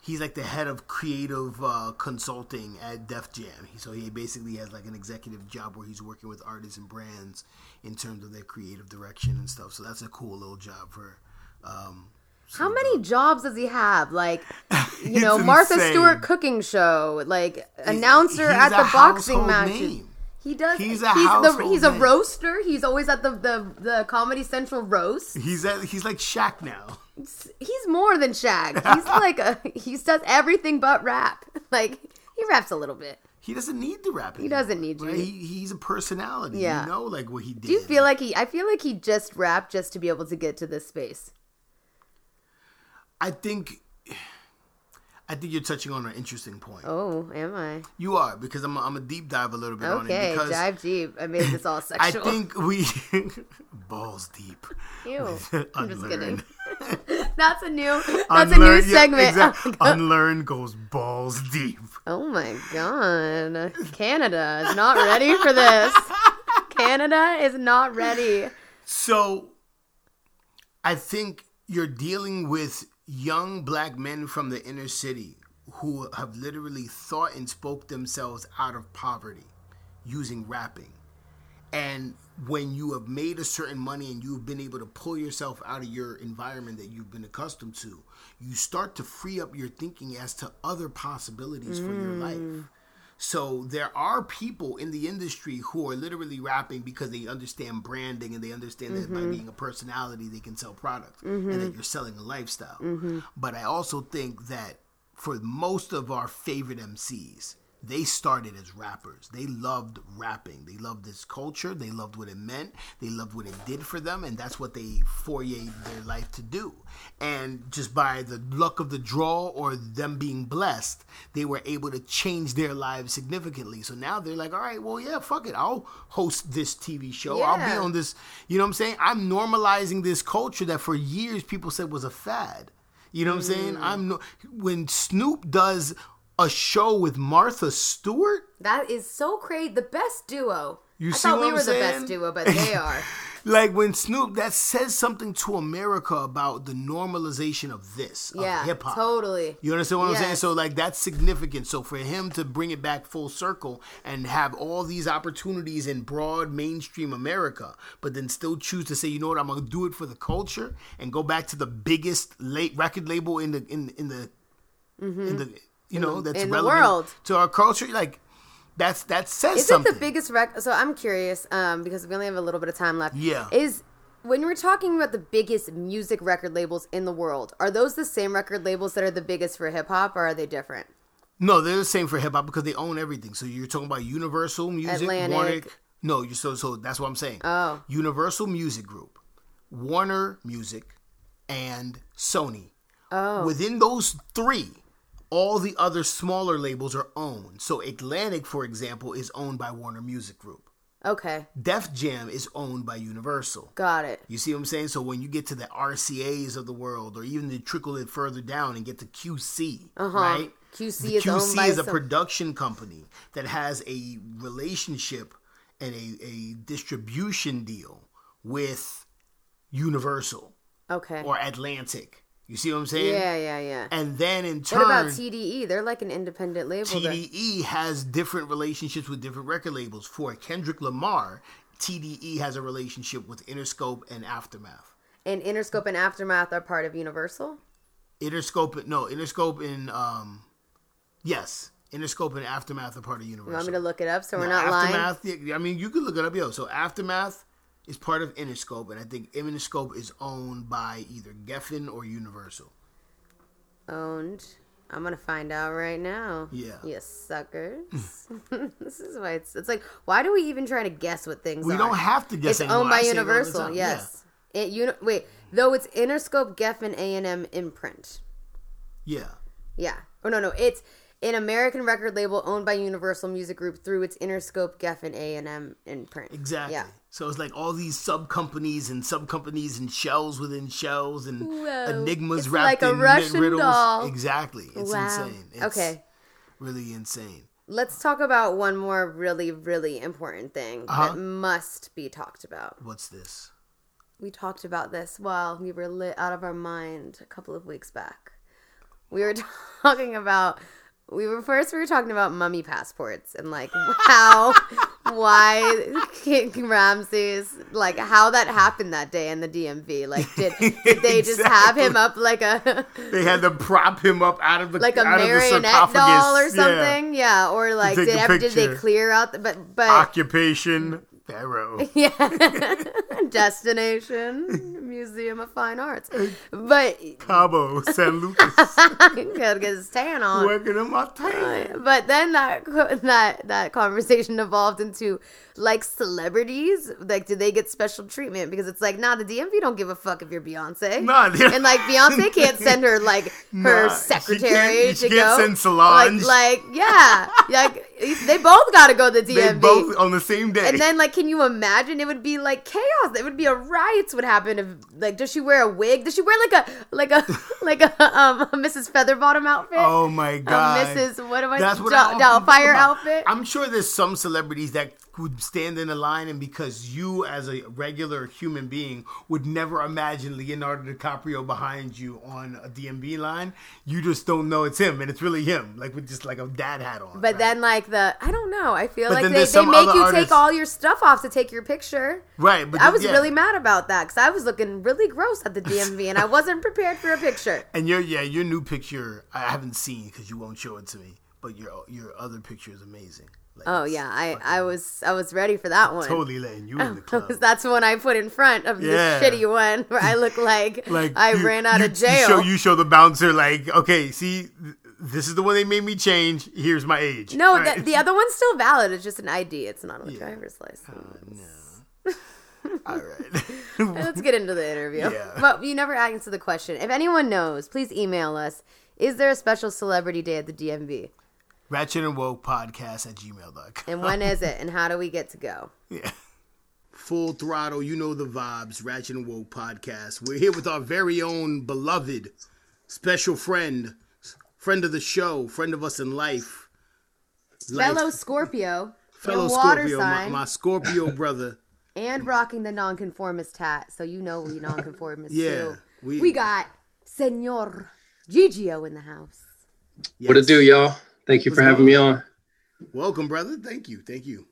[SPEAKER 1] He's like the head of creative uh, consulting at Def Jam. He- So he basically has like an executive job where he's working with artists and brands in terms of their creative direction and stuff. So that's a cool little job for. Um,
[SPEAKER 2] How many jobs does he have? Like, you know, Martha
[SPEAKER 1] insane.
[SPEAKER 2] Stewart cooking show, like announcer
[SPEAKER 1] he's
[SPEAKER 2] at the boxing
[SPEAKER 1] name.
[SPEAKER 2] He does.
[SPEAKER 1] He's a
[SPEAKER 2] he's, the, he's a roaster. He's always at the, the the Comedy Central roast.
[SPEAKER 1] He's at, he's like Shaq now.
[SPEAKER 2] He's more than Shaq. He's like a he does everything but rap. Like he raps a little bit.
[SPEAKER 1] He doesn't need to rap. He
[SPEAKER 2] doesn't need to.
[SPEAKER 1] He, he's a personality.
[SPEAKER 2] Yeah.
[SPEAKER 1] You know, like what he did.
[SPEAKER 2] Do you feel like he? I feel like he just rapped just to be able to get to this space.
[SPEAKER 1] I think. I think you're touching on an interesting point.
[SPEAKER 2] Oh, am I?
[SPEAKER 1] You are because I'm. A, I'm a deep dive a little bit on it
[SPEAKER 2] Okay, dive deep. I made this all sexual.
[SPEAKER 1] I think we balls deep.
[SPEAKER 2] Ew. I'm just kidding. That's a new. That's
[SPEAKER 1] Unlearn-
[SPEAKER 2] a new
[SPEAKER 1] yeah,
[SPEAKER 2] segment.
[SPEAKER 1] exact- Unlearn goes balls deep.
[SPEAKER 2] Oh my god. Canada is not ready for this. Canada is not ready.
[SPEAKER 1] So, I think you're dealing with young black men from the inner city who have literally thought and spoke themselves out of poverty using rapping. And when you have made a certain money and you've been able to pull yourself out of your environment that you've been accustomed to, you start to free up your thinking as to other possibilities for your mm. life. So there are people in the industry who are literally rapping because they understand branding and they understand that by mm-hmm. being a personality they can sell product and that mm-hmm. you're selling a lifestyle. Mm-hmm. But I also think that for most of our favorite MCs, they started as rappers. They loved rapping. They loved this culture. They loved what it meant. They loved what it did for them, and that's what they foyered their life to do. And just by the luck of the draw or them being blessed, they were able to change their lives significantly. So now they're like, all right, well, yeah, fuck it. I'll host this TV show. I'll be on this. You know what I'm saying? I'm normalizing this culture that for years people said was a fad. You know what I'm mm. saying? I'm no, when Snoop does a show with Martha Stewart.
[SPEAKER 2] That is so crazy. The best duo.
[SPEAKER 1] You
[SPEAKER 2] I thought we were the best duo, but they are.
[SPEAKER 1] like when Snoop that says something to America about the normalization of this
[SPEAKER 2] Yeah,
[SPEAKER 1] hip hop.
[SPEAKER 2] totally.
[SPEAKER 1] You understand what I'm saying? So like that's significant. So for him to bring it back full circle and have all these opportunities in broad mainstream America, but then still choose to say, you know what, I'm gonna do it for the culture and go back to the biggest late record label in the in in the mm-hmm. in the you know that's
[SPEAKER 2] in the world.
[SPEAKER 1] to our culture. Like that's that says
[SPEAKER 2] Is
[SPEAKER 1] something.
[SPEAKER 2] it the biggest rec? So I'm curious, um, because we only have a little bit of time left.
[SPEAKER 1] Yeah.
[SPEAKER 2] Is when we're talking about the biggest music record labels in the world, are those the same record labels that are the biggest for hip hop, or are they different?
[SPEAKER 1] No, they're the same for hip hop because they own everything. So you're talking about Universal Music,
[SPEAKER 2] Atlantic.
[SPEAKER 1] Warner. No, you so so that's what I'm saying.
[SPEAKER 2] Oh.
[SPEAKER 1] Universal Music Group, Warner Music, and Sony.
[SPEAKER 2] Oh,
[SPEAKER 1] Within those three, all the other smaller labels are owned. So Atlantic, for example, is owned by Warner Music Group.
[SPEAKER 2] okay,
[SPEAKER 1] Def Jam is owned by Universal.
[SPEAKER 2] got it.
[SPEAKER 1] You see what I'm saying? So when you get to the RCA's of the world, or even to trickle it further down and get to QC, uh-huh. right?
[SPEAKER 2] QC
[SPEAKER 1] The
[SPEAKER 2] is
[SPEAKER 1] QC is a
[SPEAKER 2] some-
[SPEAKER 1] production company that has a relationship and a, a distribution deal with Universal
[SPEAKER 2] Okay.
[SPEAKER 1] or Atlantic. You see what I'm saying?
[SPEAKER 2] yeah, yeah, yeah.
[SPEAKER 1] And then in turn,
[SPEAKER 2] What about TDE? They're like an independent label. that-
[SPEAKER 1] TDE has different relationships with different record labels. For Kendrick Lamar, TDE has a relationship with Interscope and Aftermath.
[SPEAKER 2] and Interscope and Aftermath are part of Universal.
[SPEAKER 1] Interscope, no, Interscope and um, yes, Interscope and Aftermath are part of Universal.
[SPEAKER 2] You want me to look it up so we're
[SPEAKER 1] No,
[SPEAKER 2] not lying?
[SPEAKER 1] Aftermath, yeah, I mean, you can look it up, yo. So Aftermath is part of Interscope, and I think Interscope is owned by either Geffen or Universal.
[SPEAKER 2] Owned. I'm gonna find out right now.
[SPEAKER 1] Yeah.
[SPEAKER 2] You suckers. this is why it's it's like why do we even try to guess what things
[SPEAKER 1] We
[SPEAKER 2] are?
[SPEAKER 1] don't have to guess
[SPEAKER 2] It's
[SPEAKER 1] anymore.
[SPEAKER 2] owned by
[SPEAKER 1] I say it all the
[SPEAKER 2] Universal. Yes. It uni- wait, though it's Interscope, Geffen, A and M imprint.
[SPEAKER 1] Yeah. yeah.
[SPEAKER 2] Yeah. Oh no, no, it's an American record label owned by Universal Music Group through its Interscope, Geffen, A and M imprint.
[SPEAKER 1] Exactly.
[SPEAKER 2] Yeah.
[SPEAKER 1] So it's like all these sub companies and sub companies and shells within shells and
[SPEAKER 2] Whoa.
[SPEAKER 1] enigmas
[SPEAKER 2] It's
[SPEAKER 1] wrapped
[SPEAKER 2] like a
[SPEAKER 1] in
[SPEAKER 2] Russian
[SPEAKER 1] riddles.
[SPEAKER 2] doll.
[SPEAKER 1] Exactly. It's
[SPEAKER 2] Wow.
[SPEAKER 1] insane. It's
[SPEAKER 2] Okay.
[SPEAKER 1] Really insane.
[SPEAKER 2] Let's talk about one more really, really important thing
[SPEAKER 1] Uh-huh.
[SPEAKER 2] that must be talked about.
[SPEAKER 1] What's this?
[SPEAKER 2] we talked about this while we were lit out of our mind a couple of weeks back. We were talking about we were first we were talking about mummy passports and like how why King Ramses like how that happened that day in the DMV. Like did, did they just have him up like a
[SPEAKER 1] They had to prop him up out of the
[SPEAKER 2] like a marionette doll or something? Yeah, or like did ever did they clear out the, but but
[SPEAKER 1] Occupation Pharaoh.
[SPEAKER 2] Yeah. Destination Museum of Fine Arts. Uh, but
[SPEAKER 1] Cabo San Lucas.
[SPEAKER 2] gotta get his tan on.
[SPEAKER 1] Working in my tank.
[SPEAKER 2] But then that that that conversation evolved into like celebrities. Like, do they get special treatment? Because it's like, nah, the DMV don't give a fuck if you're Beyonce.
[SPEAKER 1] Nah,
[SPEAKER 2] and like Beyonce can't send her like her
[SPEAKER 1] Nah, she
[SPEAKER 2] secretary
[SPEAKER 1] can't-
[SPEAKER 2] to
[SPEAKER 1] she can't
[SPEAKER 2] go.
[SPEAKER 1] send Solange.
[SPEAKER 2] Like, like yeah, like they both got to go to the
[SPEAKER 1] They
[SPEAKER 2] DMV.
[SPEAKER 1] both on the same day.
[SPEAKER 2] And then, like, can you imagine? It would be like chaos. It would be a riots would happen. If like, does she wear a wig? Does she wear like a like a like a um a Mrs. Featherbottom outfit?
[SPEAKER 1] Oh my god!
[SPEAKER 2] Mrs. What am I-
[SPEAKER 1] That's what I'm
[SPEAKER 2] Doubtfire
[SPEAKER 1] thinking about.
[SPEAKER 2] outfit?
[SPEAKER 1] I'm sure there's some celebrities that would stand in the line, and because you, as a regular human being, would never imagine Leonardo DiCaprio behind you on a DMV line, you just don't know it's him, and it's really him, like with just like a dad hat on.
[SPEAKER 2] But
[SPEAKER 1] right?
[SPEAKER 2] then, like the I don't know. I feel
[SPEAKER 1] But
[SPEAKER 2] like they, they make you
[SPEAKER 1] artists-
[SPEAKER 2] take all your stuff off to take your picture.
[SPEAKER 1] right, but
[SPEAKER 2] I was
[SPEAKER 1] yeah.
[SPEAKER 2] really mad about that because I was looking really gross at the DMV and I wasn't prepared for a picture.
[SPEAKER 1] And your yeah, your new picture I haven't seen because you won't show it to me. But your your other picture is amazing. Like,
[SPEAKER 2] Oh yeah, I I was I was ready for that one.
[SPEAKER 1] totally letting you in the club.
[SPEAKER 2] That's the one I put in front of
[SPEAKER 1] Yeah.
[SPEAKER 2] the shitty one where I look like,
[SPEAKER 1] like
[SPEAKER 2] I
[SPEAKER 1] you-
[SPEAKER 2] ran out
[SPEAKER 1] you-
[SPEAKER 2] of jail.
[SPEAKER 1] You show, you show the bouncer like, okay, see, this is the one they made me change. Here's my age.
[SPEAKER 2] no,
[SPEAKER 1] All right.
[SPEAKER 2] the, the other one's still valid. It's just an ID. It's not a driver's license.
[SPEAKER 1] Oh, All right.
[SPEAKER 2] Let's get into the interview.
[SPEAKER 1] Yeah.
[SPEAKER 2] But you never answered the question. If anyone knows, please email us. Is there a special celebrity day at the DMV?
[SPEAKER 1] Ratchet and Woke podcast at gmail.com.
[SPEAKER 2] And when is it? And how do we get to go?
[SPEAKER 1] Yeah. Full throttle, you know the vibes. Ratchet and Woke podcast. We're here with our very own beloved special friend, friend of the show, friend of us in life. Life-
[SPEAKER 2] Fellow Scorpio.
[SPEAKER 1] fellow
[SPEAKER 2] water
[SPEAKER 1] Scorpio, my,
[SPEAKER 2] sign.
[SPEAKER 1] my Scorpio brother,
[SPEAKER 2] and rocking the nonconformist hat, so you know we nonconformist
[SPEAKER 1] Yeah,
[SPEAKER 2] too.
[SPEAKER 1] we-
[SPEAKER 2] We, got Senor Gigio in the house.
[SPEAKER 4] What it do, y'all? Thank you for
[SPEAKER 1] What's
[SPEAKER 4] having me on.
[SPEAKER 1] Welcome, brother. Thank you. Thank you.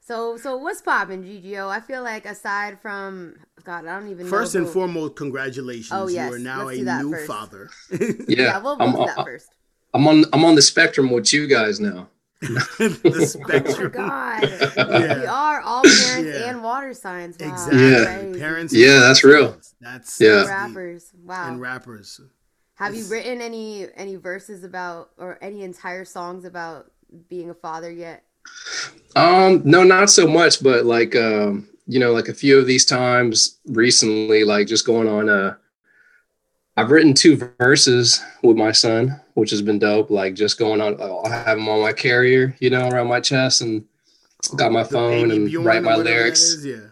[SPEAKER 2] So, so what's poppin', Gigio? I feel like aside from God, I don't even
[SPEAKER 1] First
[SPEAKER 2] know.
[SPEAKER 1] and
[SPEAKER 2] who-
[SPEAKER 1] foremost, congratulations.
[SPEAKER 2] Oh, yes.
[SPEAKER 1] You are now
[SPEAKER 2] Let's
[SPEAKER 1] a
[SPEAKER 2] do that
[SPEAKER 1] new
[SPEAKER 2] first.
[SPEAKER 1] father.
[SPEAKER 4] Yeah,
[SPEAKER 2] Yeah, we'll, we'll
[SPEAKER 4] I'm,
[SPEAKER 2] do that
[SPEAKER 4] I-
[SPEAKER 2] first.
[SPEAKER 4] I'm on. I'm on the spectrum with you guys now.
[SPEAKER 1] the
[SPEAKER 2] Oh my
[SPEAKER 1] spectrum.
[SPEAKER 2] God,
[SPEAKER 1] Yeah.
[SPEAKER 2] we are all parents
[SPEAKER 1] Yeah.
[SPEAKER 2] and water signs. Wow,
[SPEAKER 1] Exactly.
[SPEAKER 4] Yeah.
[SPEAKER 1] Parents.
[SPEAKER 4] Yeah, that's real.
[SPEAKER 1] That's
[SPEAKER 4] Yeah.
[SPEAKER 2] rappers. Wow.
[SPEAKER 1] and rappers.
[SPEAKER 2] Have you written any any verses about or any entire songs about being a father yet?
[SPEAKER 4] Um, no, not so much, but like um, you know, like a few of these times recently, like just going on uh I've written two verses with my son, which has been dope. Like just going on, I'll have him on my carrier, you know, around my chest, and got my phone and
[SPEAKER 1] Bjorn
[SPEAKER 4] write my lyrics.
[SPEAKER 1] is, Yeah.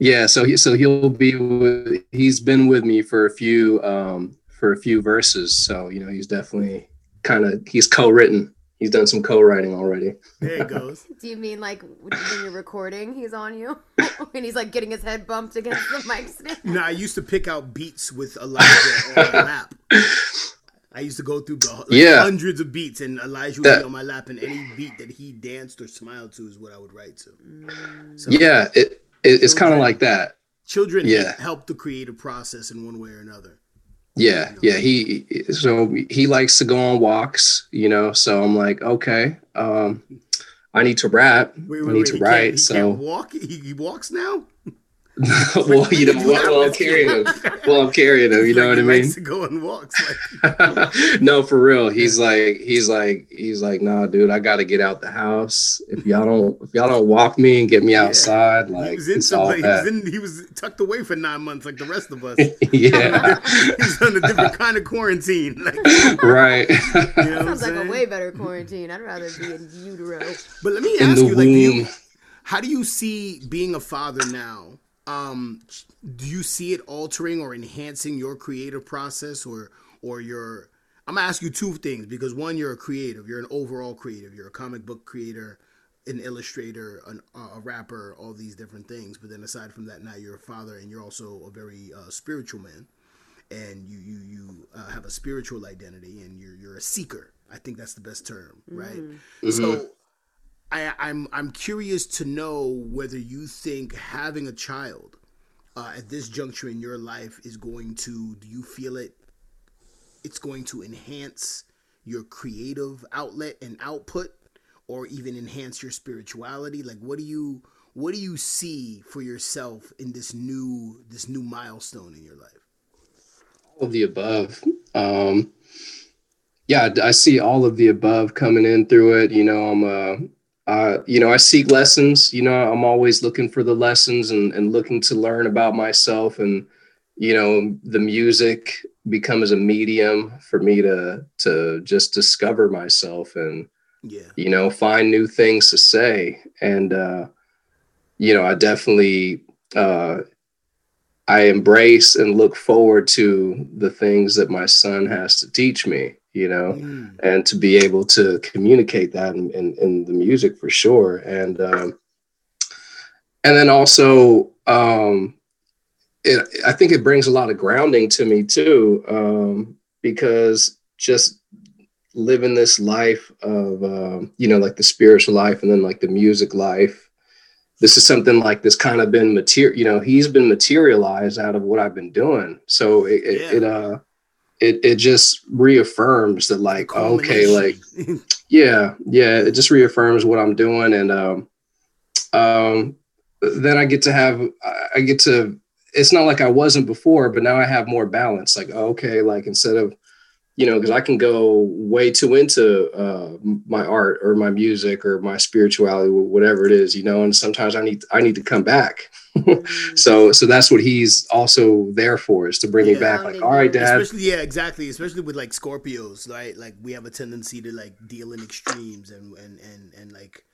[SPEAKER 4] Yeah, so he so he'll be with, he's been with me for a few um for a few verses. So, you know, he's definitely kind of he's co-written. He's done some co-writing already.
[SPEAKER 1] There it goes.
[SPEAKER 2] Do you mean like when you're recording, he's on you, and he's like getting his head bumped against the mic stand?
[SPEAKER 1] no, I used to pick out beats with Elijah on my lap. I used to go through the like,
[SPEAKER 4] Yeah.
[SPEAKER 1] hundreds of beats, and Elijah would
[SPEAKER 4] That-
[SPEAKER 1] be on my lap, and any beat that he danced or smiled to is what I would write to. Mm. So
[SPEAKER 4] Yeah, it, it it's kind of like that.
[SPEAKER 1] children
[SPEAKER 4] Yeah.
[SPEAKER 1] help the creative process in one way or another.
[SPEAKER 4] Yeah, yeah. He so he likes to go on walks, you know. So I'm like, okay, um, I need to rap.
[SPEAKER 1] Wait,
[SPEAKER 4] I need
[SPEAKER 1] wait.
[SPEAKER 4] to write. so
[SPEAKER 1] walk. He, he walks now.
[SPEAKER 4] well, you know,
[SPEAKER 1] You
[SPEAKER 4] well, well, I'm carrying him. Well, I'm carrying him. You know
[SPEAKER 1] Like,
[SPEAKER 4] what I mean?
[SPEAKER 1] likes to go on walks. Like,
[SPEAKER 4] no, for real. He's like, he's like, he's like, nah, dude, I got to get out the house. If y'all don't, if y'all don't walk me and get me outside,
[SPEAKER 1] he
[SPEAKER 4] like
[SPEAKER 1] was in
[SPEAKER 4] it's
[SPEAKER 1] some,
[SPEAKER 4] all
[SPEAKER 1] like, he was in, he was tucked away for nine months, like the rest of us.
[SPEAKER 4] yeah,
[SPEAKER 1] He's on a different kind of quarantine. Like,
[SPEAKER 4] right.
[SPEAKER 1] you know what
[SPEAKER 2] Sounds like a way better quarantine. I'd rather be in utero.
[SPEAKER 1] But let me
[SPEAKER 4] In
[SPEAKER 1] ask
[SPEAKER 4] the
[SPEAKER 1] you, like, do you, how do you see being a father now? Um, do you see it altering or enhancing your creative process, or or your? I'm gonna ask you two things because one, you're a creative. You're an overall creative. You're a comic book creator, an illustrator, an, a rapper, all these different things. But then aside from that, now you're a father, and you're also a very uh, spiritual man, and you you you uh, have a spiritual identity, and you're you're a seeker. I think that's the best term, right? So I, I'm I'm curious to know whether you think having a child uh, at this juncture in your life is going to. Do you feel it? It's going to enhance your creative outlet and output, or even enhance your spirituality. Like, what do you what do you see for yourself in this new this new milestone in your life?
[SPEAKER 4] all of the above. Um, yeah, I see all of the above coming in through it. You know, I'm, uh, uh, you know, I seek lessons. You know, I'm always looking for the lessons and, and looking to learn about myself. And you know, the music becomes a medium for me to to just discover myself and
[SPEAKER 1] Yeah,
[SPEAKER 4] you know find new things to say and uh you know i definitely uh i embrace and look forward to the things that my son has to teach me you know
[SPEAKER 1] Mm.
[SPEAKER 4] and to be able to communicate that in, in, in the music for sure and um and then also um it, i think it brings a lot of grounding to me too um because just living this life of um, you know like the spiritual life and then like the music life this is something like this kind of been material you know he's been materialized out of what i've been doing so it
[SPEAKER 1] Yeah.
[SPEAKER 4] it uh it, it just reaffirms that like okay like yeah yeah it just reaffirms what i'm doing. And um um then i get to have i get to it's not like i wasn't before but now i have more balance. Like okay like instead of you know because i can go way too into uh my art or my music or my spirituality whatever it is you know and sometimes i need i need to come back. So so that's what he's also there for is to bring me
[SPEAKER 1] Yeah.
[SPEAKER 4] back like all right dad.
[SPEAKER 1] especially yeah exactly especially with like scorpios right? Like we have a tendency to like deal in extremes and and and, and like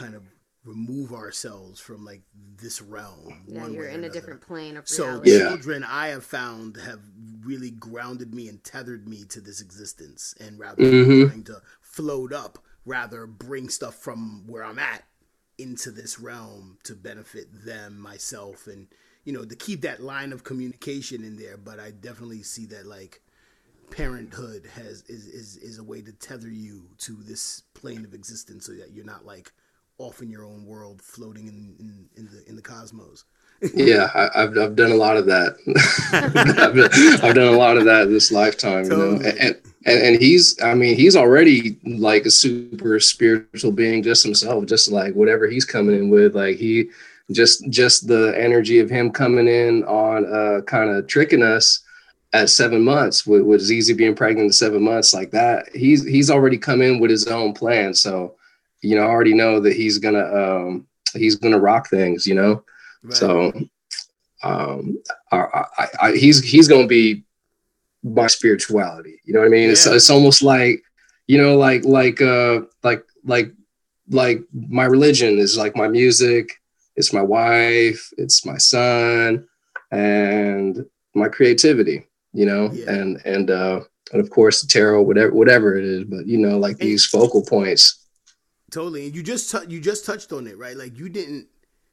[SPEAKER 1] kind of remove ourselves from like this realm
[SPEAKER 2] Yeah,
[SPEAKER 1] one
[SPEAKER 2] you're
[SPEAKER 1] way or
[SPEAKER 2] in a different plane of
[SPEAKER 1] so
[SPEAKER 2] reality.
[SPEAKER 4] Yeah.
[SPEAKER 1] children i have found have really grounded me and tethered me to this existence and rather than
[SPEAKER 4] Mhm.
[SPEAKER 1] trying to float up rather bring stuff from where i'm at into this realm to benefit them, myself, and you know to keep that line of communication in there. But I definitely see that like parenthood has is is, is a way to tether you to this plane of existence so that you're not like off in your own world floating in in, in the in the cosmos
[SPEAKER 4] yeah I, have I've done a lot of that I've, done, I've, done, a lot of that this lifetime totally. you know and, and and he's i mean he's already like a super spiritual being just himself just like whatever he's coming in with like he just just the energy of him coming in on uh kind of tricking us at seven months with, with Zizi being pregnant seven months like that, he's he's already come in with his own plan. So, you know, I already know that he's gonna um he's gonna rock things, you know. Right. So um I, I, I, he's he's gonna be my spirituality. You know what I mean? Yeah. It's it's almost like, you know, like like uh like like like my religion is like my music, it's my wife, it's my son, and my creativity you know, yeah. and and uh and of course the tarot, whatever whatever it is, but you know, like these focal points.
[SPEAKER 1] Totally, and you just t- you just touched on it, right? Like you didn't,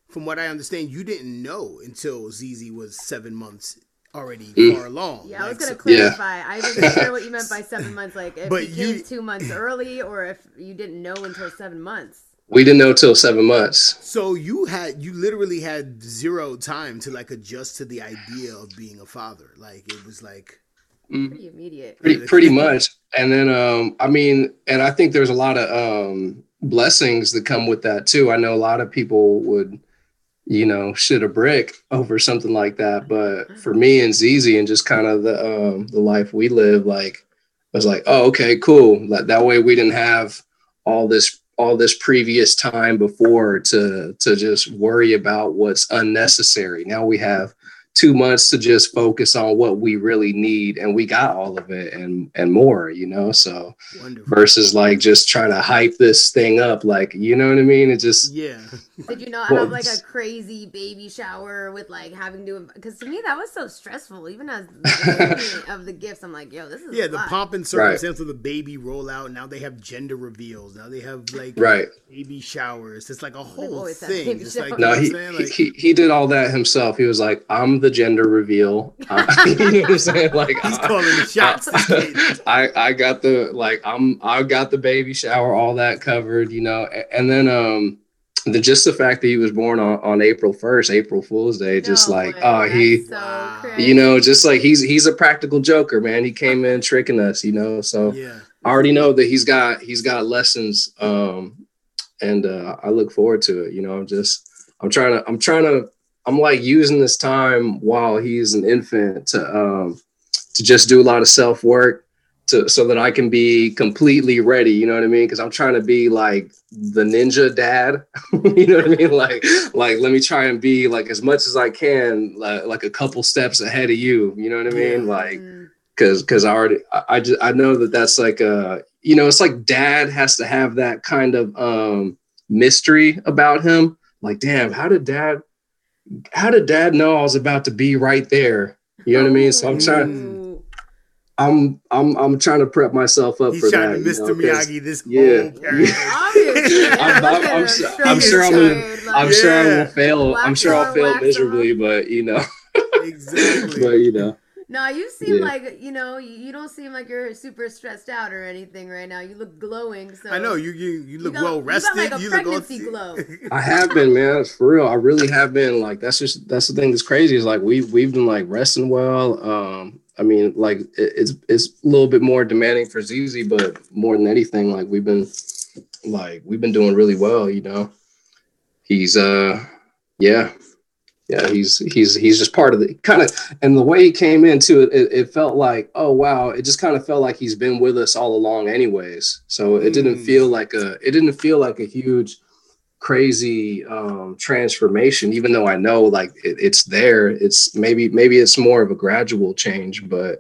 [SPEAKER 1] from what I understand, you didn't know until Zizi was seven months already mm. far along.
[SPEAKER 2] Yeah, like, I was gonna clarify. Yeah. I wasn't sure what you meant by seven months. Like if but you came two months early, or if you didn't know until seven months.
[SPEAKER 4] We didn't know till seven months.
[SPEAKER 1] So you had you literally had zero time to like adjust to the idea of being a father. Like it was like
[SPEAKER 2] mm. pretty immediate.
[SPEAKER 4] Pretty pretty much. And then um I mean, and I think there's a lot of um blessings that come with that too. I know a lot of people would, you know, shit a brick over something like that. But for me and Zizi and just kind of the um the life we live, like I was like, oh, okay, cool. That way we didn't have all this all this previous time before to to just worry about what's unnecessary. Now we have two months to just focus on what we really need and we got all of it and and more you know? So Wonderful. versus like just trying to hype this thing up like you know what i mean? It just
[SPEAKER 1] yeah.
[SPEAKER 2] Did you not well, have like a crazy baby shower with like having to because to me that was so stressful even as the of the gifts i'm like yo this is
[SPEAKER 1] yeah the pomp and circumstance right. of the baby rollout now they have gender reveals now they have like
[SPEAKER 4] right.
[SPEAKER 1] baby showers it's like a whole thing like,
[SPEAKER 4] no he, like, he, he did all that himself he was like i'm the gender reveal. Uh, you know what I'm saying? Like
[SPEAKER 1] he's uh, calling the shots.
[SPEAKER 4] I, I got the like I'm I got the baby shower, all that covered, you know, and then um the just the fact that he was born on, on April 1st, April Fool's Day, just no like way. oh he so you know, just like he's he's a practical joker, man. He came in tricking us, you know. So
[SPEAKER 1] yeah.
[SPEAKER 4] I already know that he's got he's got lessons um and uh I look forward to it. You know, I'm just I'm trying to I'm trying to I'm like using this time while he's an infant to um, to just do a lot of self work to so that I can be completely ready. You know what I mean? Because I'm trying to be like the ninja dad. you know what I mean? Like like let me try and be like as much as I can, like, like a couple steps ahead of you. You know what I mean? Like because because I already I, I just I know that that's like a you know it's like dad has to have that kind of um mystery about him. Like damn, how did dad how did dad know I was about to be right there? You know what I mean? So I'm trying. I'm I'm I'm trying to prep myself up
[SPEAKER 1] He's
[SPEAKER 4] for
[SPEAKER 1] trying
[SPEAKER 4] that.
[SPEAKER 1] to Mr. Miyagi this
[SPEAKER 4] yeah. yeah. I'm, I'm, I'm, sure, I'm sure I'm gonna, I'm yeah. sure I will fail. I'm sure I'll fail miserably, but you know.
[SPEAKER 1] exactly.
[SPEAKER 4] but you know.
[SPEAKER 2] No, you seem yeah. like you know you don't seem like you're super stressed out or anything right now. You look glowing. So
[SPEAKER 1] I know you you, you look you got, well rested. You, got like a
[SPEAKER 2] you pregnancy glow.
[SPEAKER 4] I have been, man. It's for real. I really have been. Like that's just that's the thing that's crazy. Is like we we've been like resting well. Um, I mean, like it, it's it's a little bit more demanding for Zizi, but more than anything, like we've been like we've been doing really well. You know, he's uh yeah yeah, he's he's he's just part of the kind of and the way he came into it, it, it, felt like oh wow, it just kind of felt like he's been with us all along, anyways. So it mm. didn't feel like a it didn't feel like a huge crazy um transformation even though i know like it, it's there it's maybe maybe it's more of a gradual change but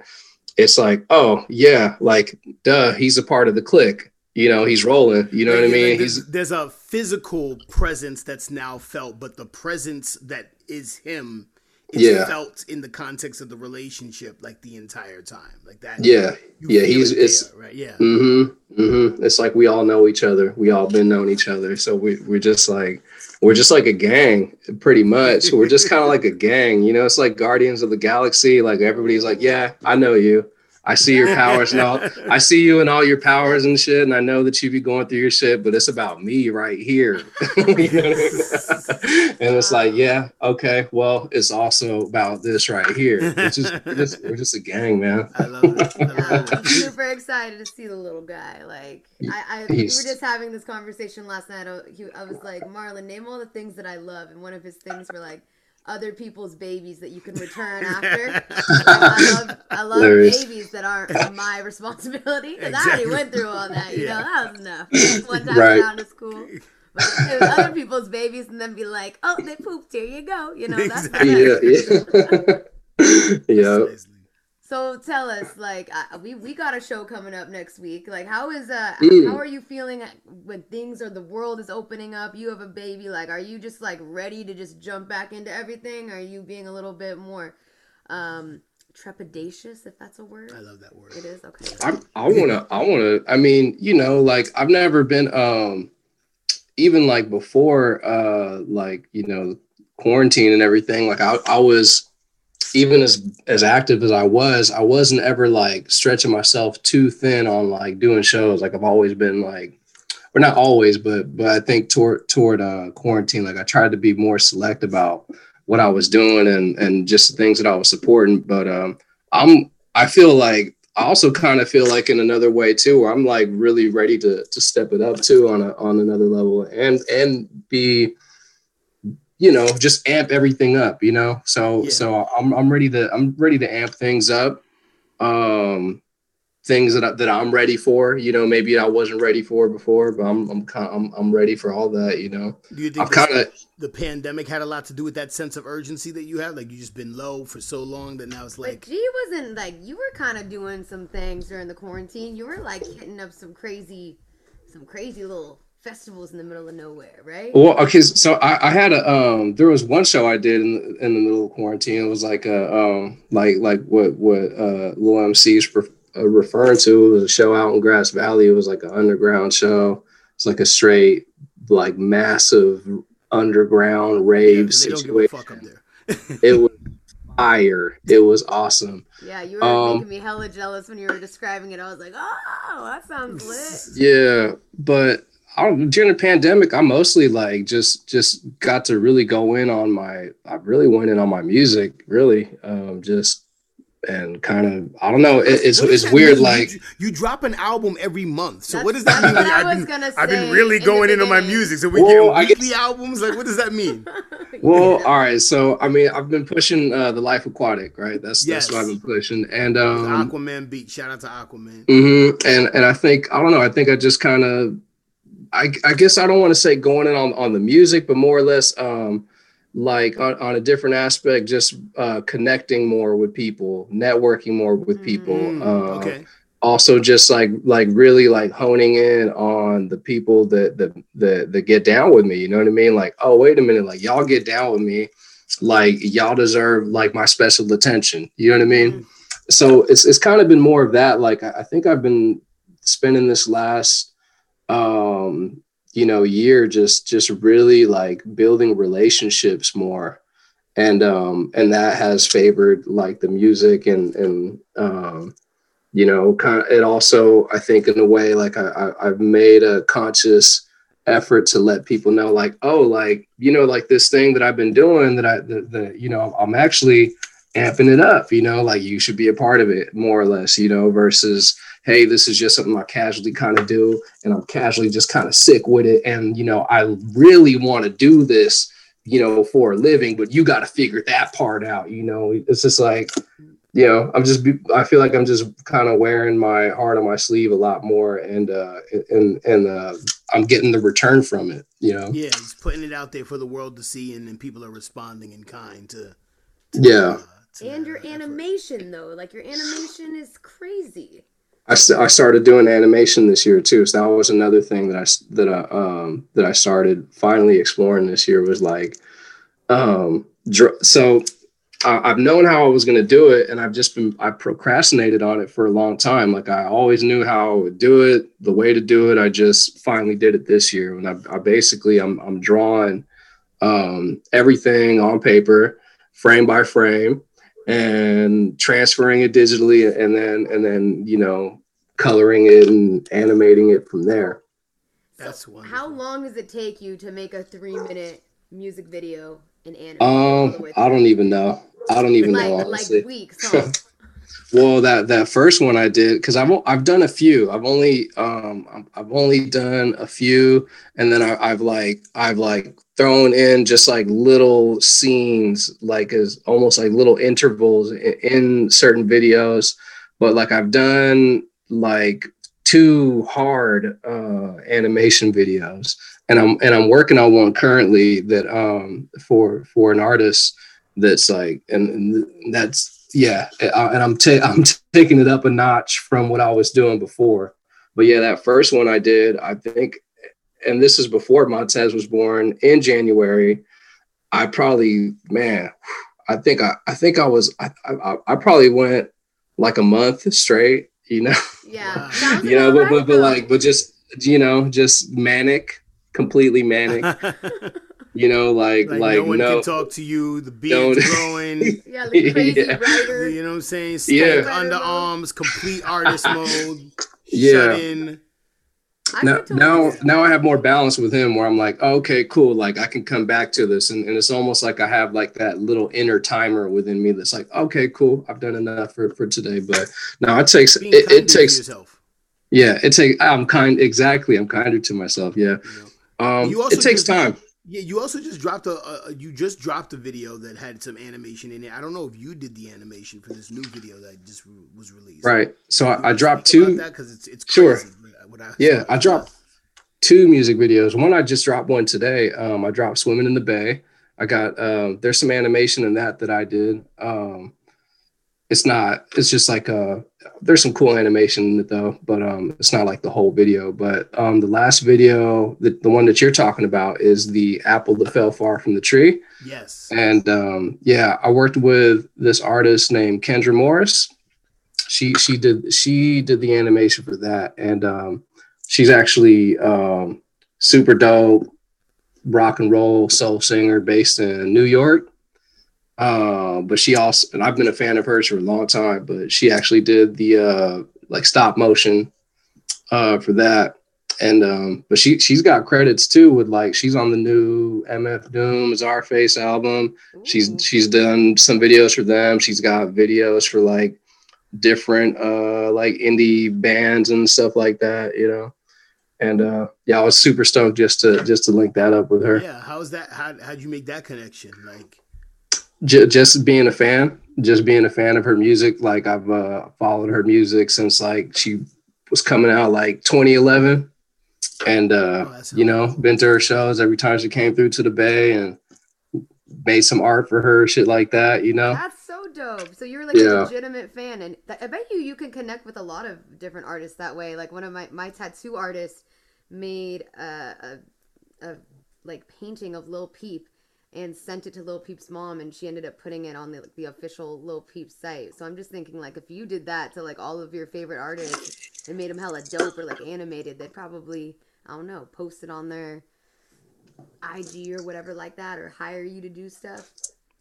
[SPEAKER 4] it's like oh yeah like duh he's a part of the clique you know he's rolling you know what i mean
[SPEAKER 1] there's, there's a physical presence that's now felt but the presence that is him is
[SPEAKER 4] Yeah.
[SPEAKER 1] felt in the context of the relationship like the entire time. Like that.
[SPEAKER 4] Yeah,
[SPEAKER 1] you
[SPEAKER 4] yeah, he's-
[SPEAKER 1] it
[SPEAKER 4] it's-
[SPEAKER 1] there, right. Yeah.
[SPEAKER 4] Mm-hmm. Mm-hmm. It's like we all know each other. We all been known each other. So we we're just like we're just like a gang, pretty much. We're just kind of like a gang, you know. It's like Guardians of the Galaxy. Like everybody's like, yeah, I know you. I see your powers and all. I see you and all your powers and shit, and I know that you be going through your shit, but it's about me right here. You know I mean? and it's like, yeah, okay, well, it's also about this right here. It's just, we're just, we're just a gang, man.
[SPEAKER 1] I love it. I love
[SPEAKER 2] I'm super excited to see the little guy. Like, I, I we were just having this conversation last night. I, he, I was like, Marlon, name all the things that I love, and one of his things were like other people's babies that you can return after. I love, I love
[SPEAKER 4] Hilarious.
[SPEAKER 2] babies that aren't my responsibility because I already went through all that. You
[SPEAKER 1] Yeah.
[SPEAKER 2] know, that was enough. One time
[SPEAKER 4] Right.
[SPEAKER 2] down to school. But it was other people's babies, and then be like, "Oh, they pooped. Here you go." You know, that's
[SPEAKER 1] Exactly.
[SPEAKER 4] Yeah, yeah. yeah.
[SPEAKER 1] Precisely.
[SPEAKER 2] So tell us, like, uh, we we got a show coming up next week. Like, how is uh,
[SPEAKER 4] Mm.
[SPEAKER 2] how are you feeling when things are the world is opening up? You have a baby. Like, are you just like ready to just jump back into everything? Are you being a little bit more um trepidatious, if that's a word?
[SPEAKER 1] I love that word.
[SPEAKER 2] It is okay.
[SPEAKER 4] I, I wanna, I wanna. I mean, you know, like I've never been, um, even like before, uh, like you know, quarantine and everything. Like I, I was, even as as active as I was, I wasn't ever like stretching myself too thin on like doing shows. Like I've always been like, or not always, but but I think toward toward uh, quarantine, like I tried to be more select about what I was doing and and just the things that I was supporting. But um, I'm I feel like I also kind of feel like in another way too, where I'm like really ready to to step it up too on a on another level and and be you know just amp everything up you know so
[SPEAKER 1] Yeah.
[SPEAKER 4] so I'm I'm ready to I'm ready to amp things up um things that I, that I'm ready for you know maybe I wasn't ready for before but I'm I'm kind I'm, I'm ready for all that you know
[SPEAKER 1] Do you think
[SPEAKER 4] I've kind of
[SPEAKER 1] the pandemic had a lot to do with that sense of urgency that you had? Like you just been low for so long that now it's
[SPEAKER 2] But
[SPEAKER 1] like
[SPEAKER 2] G wasn't like you were kind of doing some things during the quarantine. You were like hitting up some crazy, some crazy little festivals in the middle of nowhere, right?
[SPEAKER 4] Well, okay, so I, I had a um there was one show I did in the, in the middle of quarantine. It was like a um like like what what uh Lil MC's re- uh, referring to. It was a show out in Grass Valley. It was like an underground show. It's like a straight like massive underground
[SPEAKER 1] yeah,
[SPEAKER 4] rave
[SPEAKER 1] 'cause they don't give a
[SPEAKER 4] situation.
[SPEAKER 1] fuck up there.
[SPEAKER 4] It was fire. It was awesome.
[SPEAKER 2] Yeah, you were
[SPEAKER 4] Um,
[SPEAKER 2] making me hella jealous when you were describing it. I was like, oh, that sounds lit.
[SPEAKER 4] Yeah, but I don't, during the pandemic, I mostly like just just got to really go in on my. I really went in on my music, really, um, just and kind of. I don't know. It, it's it's weird.
[SPEAKER 1] mean?
[SPEAKER 4] Like
[SPEAKER 1] you, you drop an album every month. So
[SPEAKER 2] That's-
[SPEAKER 1] what does that mean?
[SPEAKER 2] what I
[SPEAKER 1] I've
[SPEAKER 2] was
[SPEAKER 1] been,
[SPEAKER 2] gonna
[SPEAKER 1] I've been really
[SPEAKER 2] in the
[SPEAKER 1] going into my music. So we
[SPEAKER 4] Well,
[SPEAKER 1] get
[SPEAKER 4] I
[SPEAKER 1] weekly
[SPEAKER 4] guess-
[SPEAKER 1] albums. Like what does that mean?
[SPEAKER 4] well, all right. So I mean, I've been pushing uh, the Life Aquatic, right? That's
[SPEAKER 1] Yes.
[SPEAKER 4] that's what I've been pushing, and um,
[SPEAKER 1] Aquaman beat. Shout out to Aquaman.
[SPEAKER 4] hmm And and I think I don't know. I think I just kind of, I I guess I don't want to say going in on on the music, but more or less, um, like on, on a different aspect, just uh, connecting more with people, networking more with people.
[SPEAKER 1] Mm,
[SPEAKER 4] uh,
[SPEAKER 1] okay.
[SPEAKER 4] Also, just like like really like honing in on the people that that that that get down with me. You know what I mean? Like, oh wait a minute, like y'all get down with me, like y'all deserve like my special attention. You know what I mean?
[SPEAKER 1] Mhm.
[SPEAKER 4] so it's it's kind of been more of that. Like I I think I've been spending this last um you know year just just really like building relationships more. And um and that has favored like the music and and um you know kind of it also i think in a way like I, I i've made a conscious effort to let people know like oh like you know like this thing that i've been doing that i the, the you know i'm actually amping it up, you know, like you should be a part of it more or less, you know, versus, hey, this is just something I casually kind of do and I'm casually just kind of sick with it. And, you know, I really want to do this, you know, for a living, but you got to figure that part out, you know, it's just like, you know, I'm just, I feel like I'm just kind of wearing my heart on my sleeve a lot more and, uh, and, and, uh, I'm getting the return from it, you know?
[SPEAKER 1] Yeah, he's putting it out there for the world to see, and then people are responding in kind to.
[SPEAKER 4] Yeah.
[SPEAKER 1] uh, to
[SPEAKER 2] And your
[SPEAKER 1] effort.
[SPEAKER 2] animation though, like your animation is crazy.
[SPEAKER 4] I, st- I started doing animation this year too. So that was another thing that I that I um that I started finally exploring this year was like um dr- so I, have known how I was going to do it, and I've just been I procrastinated on it for a long time. Like I always knew how I would do it, the way to do it. I just finally did it this year, and I, I basically I'm I'm drawing um, everything on paper, frame by frame, and transferring it digitally, and then and then you know coloring it and animating it from there.
[SPEAKER 1] That's wonderful.
[SPEAKER 2] How long does it take you to make a three minute music video in anime?
[SPEAKER 4] Um, I don't even know. I don't even
[SPEAKER 2] like,
[SPEAKER 4] know honestly.
[SPEAKER 2] Like weeks. Huh?
[SPEAKER 4] well, that that first one I did because I've I've done a few. I've only um I've only done a few, and then I, I've like I've like thrown in just like little scenes, like as almost like little intervals in, in certain videos. But like I've done like two hard uh, animation videos, and I'm and I'm working on one currently that um for for an artist that's like and, and that's yeah and i'm ta- i'm taking it up a notch from what i was doing before but yeah that first one i did i think and this is before montez was born in january i probably man i think i i think i was i i, I probably went like a month straight you know
[SPEAKER 2] Yeah.
[SPEAKER 4] you know but, but but like but just you know just manic completely manic you know, like like,
[SPEAKER 1] like no one
[SPEAKER 4] no,
[SPEAKER 1] can talk to you. The beard's
[SPEAKER 4] Don't-
[SPEAKER 2] yeah,
[SPEAKER 1] growing.
[SPEAKER 2] like crazy
[SPEAKER 4] Yeah.
[SPEAKER 2] writer.
[SPEAKER 1] You know what I'm saying?
[SPEAKER 4] Yeah.
[SPEAKER 1] Stank underarms, complete artist mode.
[SPEAKER 4] Yeah.
[SPEAKER 1] Shut in.
[SPEAKER 2] I
[SPEAKER 4] now now now I have more balance with him where I'm like, oh, okay, cool. Like I can come back to this. And, and it's almost like I have like that little inner timer within me that's like, okay, cool. I've done enough for, for today. But no, it takes it, it takes
[SPEAKER 1] yourself.
[SPEAKER 4] yeah, it takes I'm kind exactly. I'm kinder to myself. Yeah.
[SPEAKER 1] You know?
[SPEAKER 4] Um
[SPEAKER 1] You also
[SPEAKER 4] it takes
[SPEAKER 1] just-
[SPEAKER 4] time.
[SPEAKER 1] Yeah, you also just dropped a, a you just dropped a video that had some animation in it. I don't know if you did the animation for this new video that just re- was released.
[SPEAKER 4] Right. So I, I dropped two
[SPEAKER 1] that because it's it's
[SPEAKER 4] Sure.
[SPEAKER 1] crazy what I-
[SPEAKER 4] Yeah, I dropped two music videos. One I just dropped one today. Um, I dropped "Swimming in the Bay." I got um, there's some animation in that that I did. Um, it's not. It's just like uh, there's some cool animation in it though, but um, it's not like the whole video. But um, the last video, the, the one that you're talking about, is the apple that fell far from the tree.
[SPEAKER 1] Yes.
[SPEAKER 4] And um, yeah, I worked with this artist named Kendra Morris. She she did she did the animation for that, and um, she's actually um, super dope rock and roll soul singer based in New York. Uh, but she also and I've been a fan of hers for a long time. But she actually did the uh, like stop motion uh, for that and um but she she's got credits too with like she's on the new mf doom czarface album she's
[SPEAKER 2] Ooh.
[SPEAKER 4] she's done some videos for them she's got videos for like different uh like indie bands and stuff like that you know and uh yeah i was super stoked just to just to link that up with her
[SPEAKER 1] Yeah. How's that? How how'd you make that connection? Like,
[SPEAKER 4] J- just being a fan just being a fan of her music like i've uh followed her music since like she was coming out like 2011 and uh
[SPEAKER 1] Oh,
[SPEAKER 4] you know been to her shows every time she came through to the bay and made some art for her shit like that you know
[SPEAKER 2] That's dope. So you're like a legitimate fan, and th- I bet you you can connect with a lot of different artists that way. Like one of my my tattoo artists made a, a, a like painting of Lil Peep and sent it to Lil Peep's mom, and she ended up putting it on the the official Lil Peep site. So I'm just thinking like if you did that to like all of your favorite artists and made them hella dope or like animated, they'd probably I don't know post it on their IG or whatever like that, or hire you to do stuff.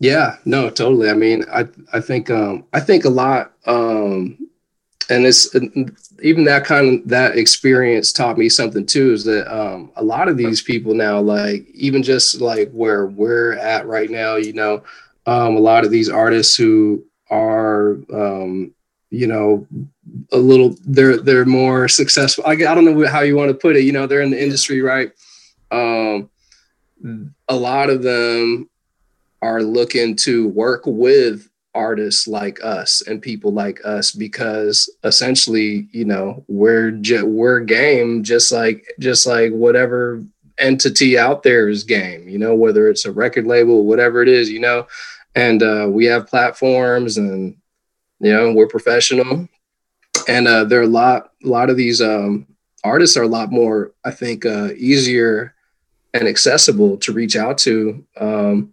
[SPEAKER 4] Yeah, no, totally. I mean, I I think um I think a lot um and it's even that kind of that experience taught me something too is that um a lot of these people now like even just like where we're at right now, you know, um a lot of these artists who are um you know a little they're they're more successful. I, I don't know how you want to put it, you know, they're in the industry, right? Um a lot of them are looking to work with artists like us and people like us because essentially you know we're ju- we're game just like just like whatever entity out there is game you know whether it's a record label whatever it is you know? And uh, we have platforms and you know we're professional. And uh, there are a lot a lot of these um, artists are a lot more i think uh, easier and accessible to reach out to um,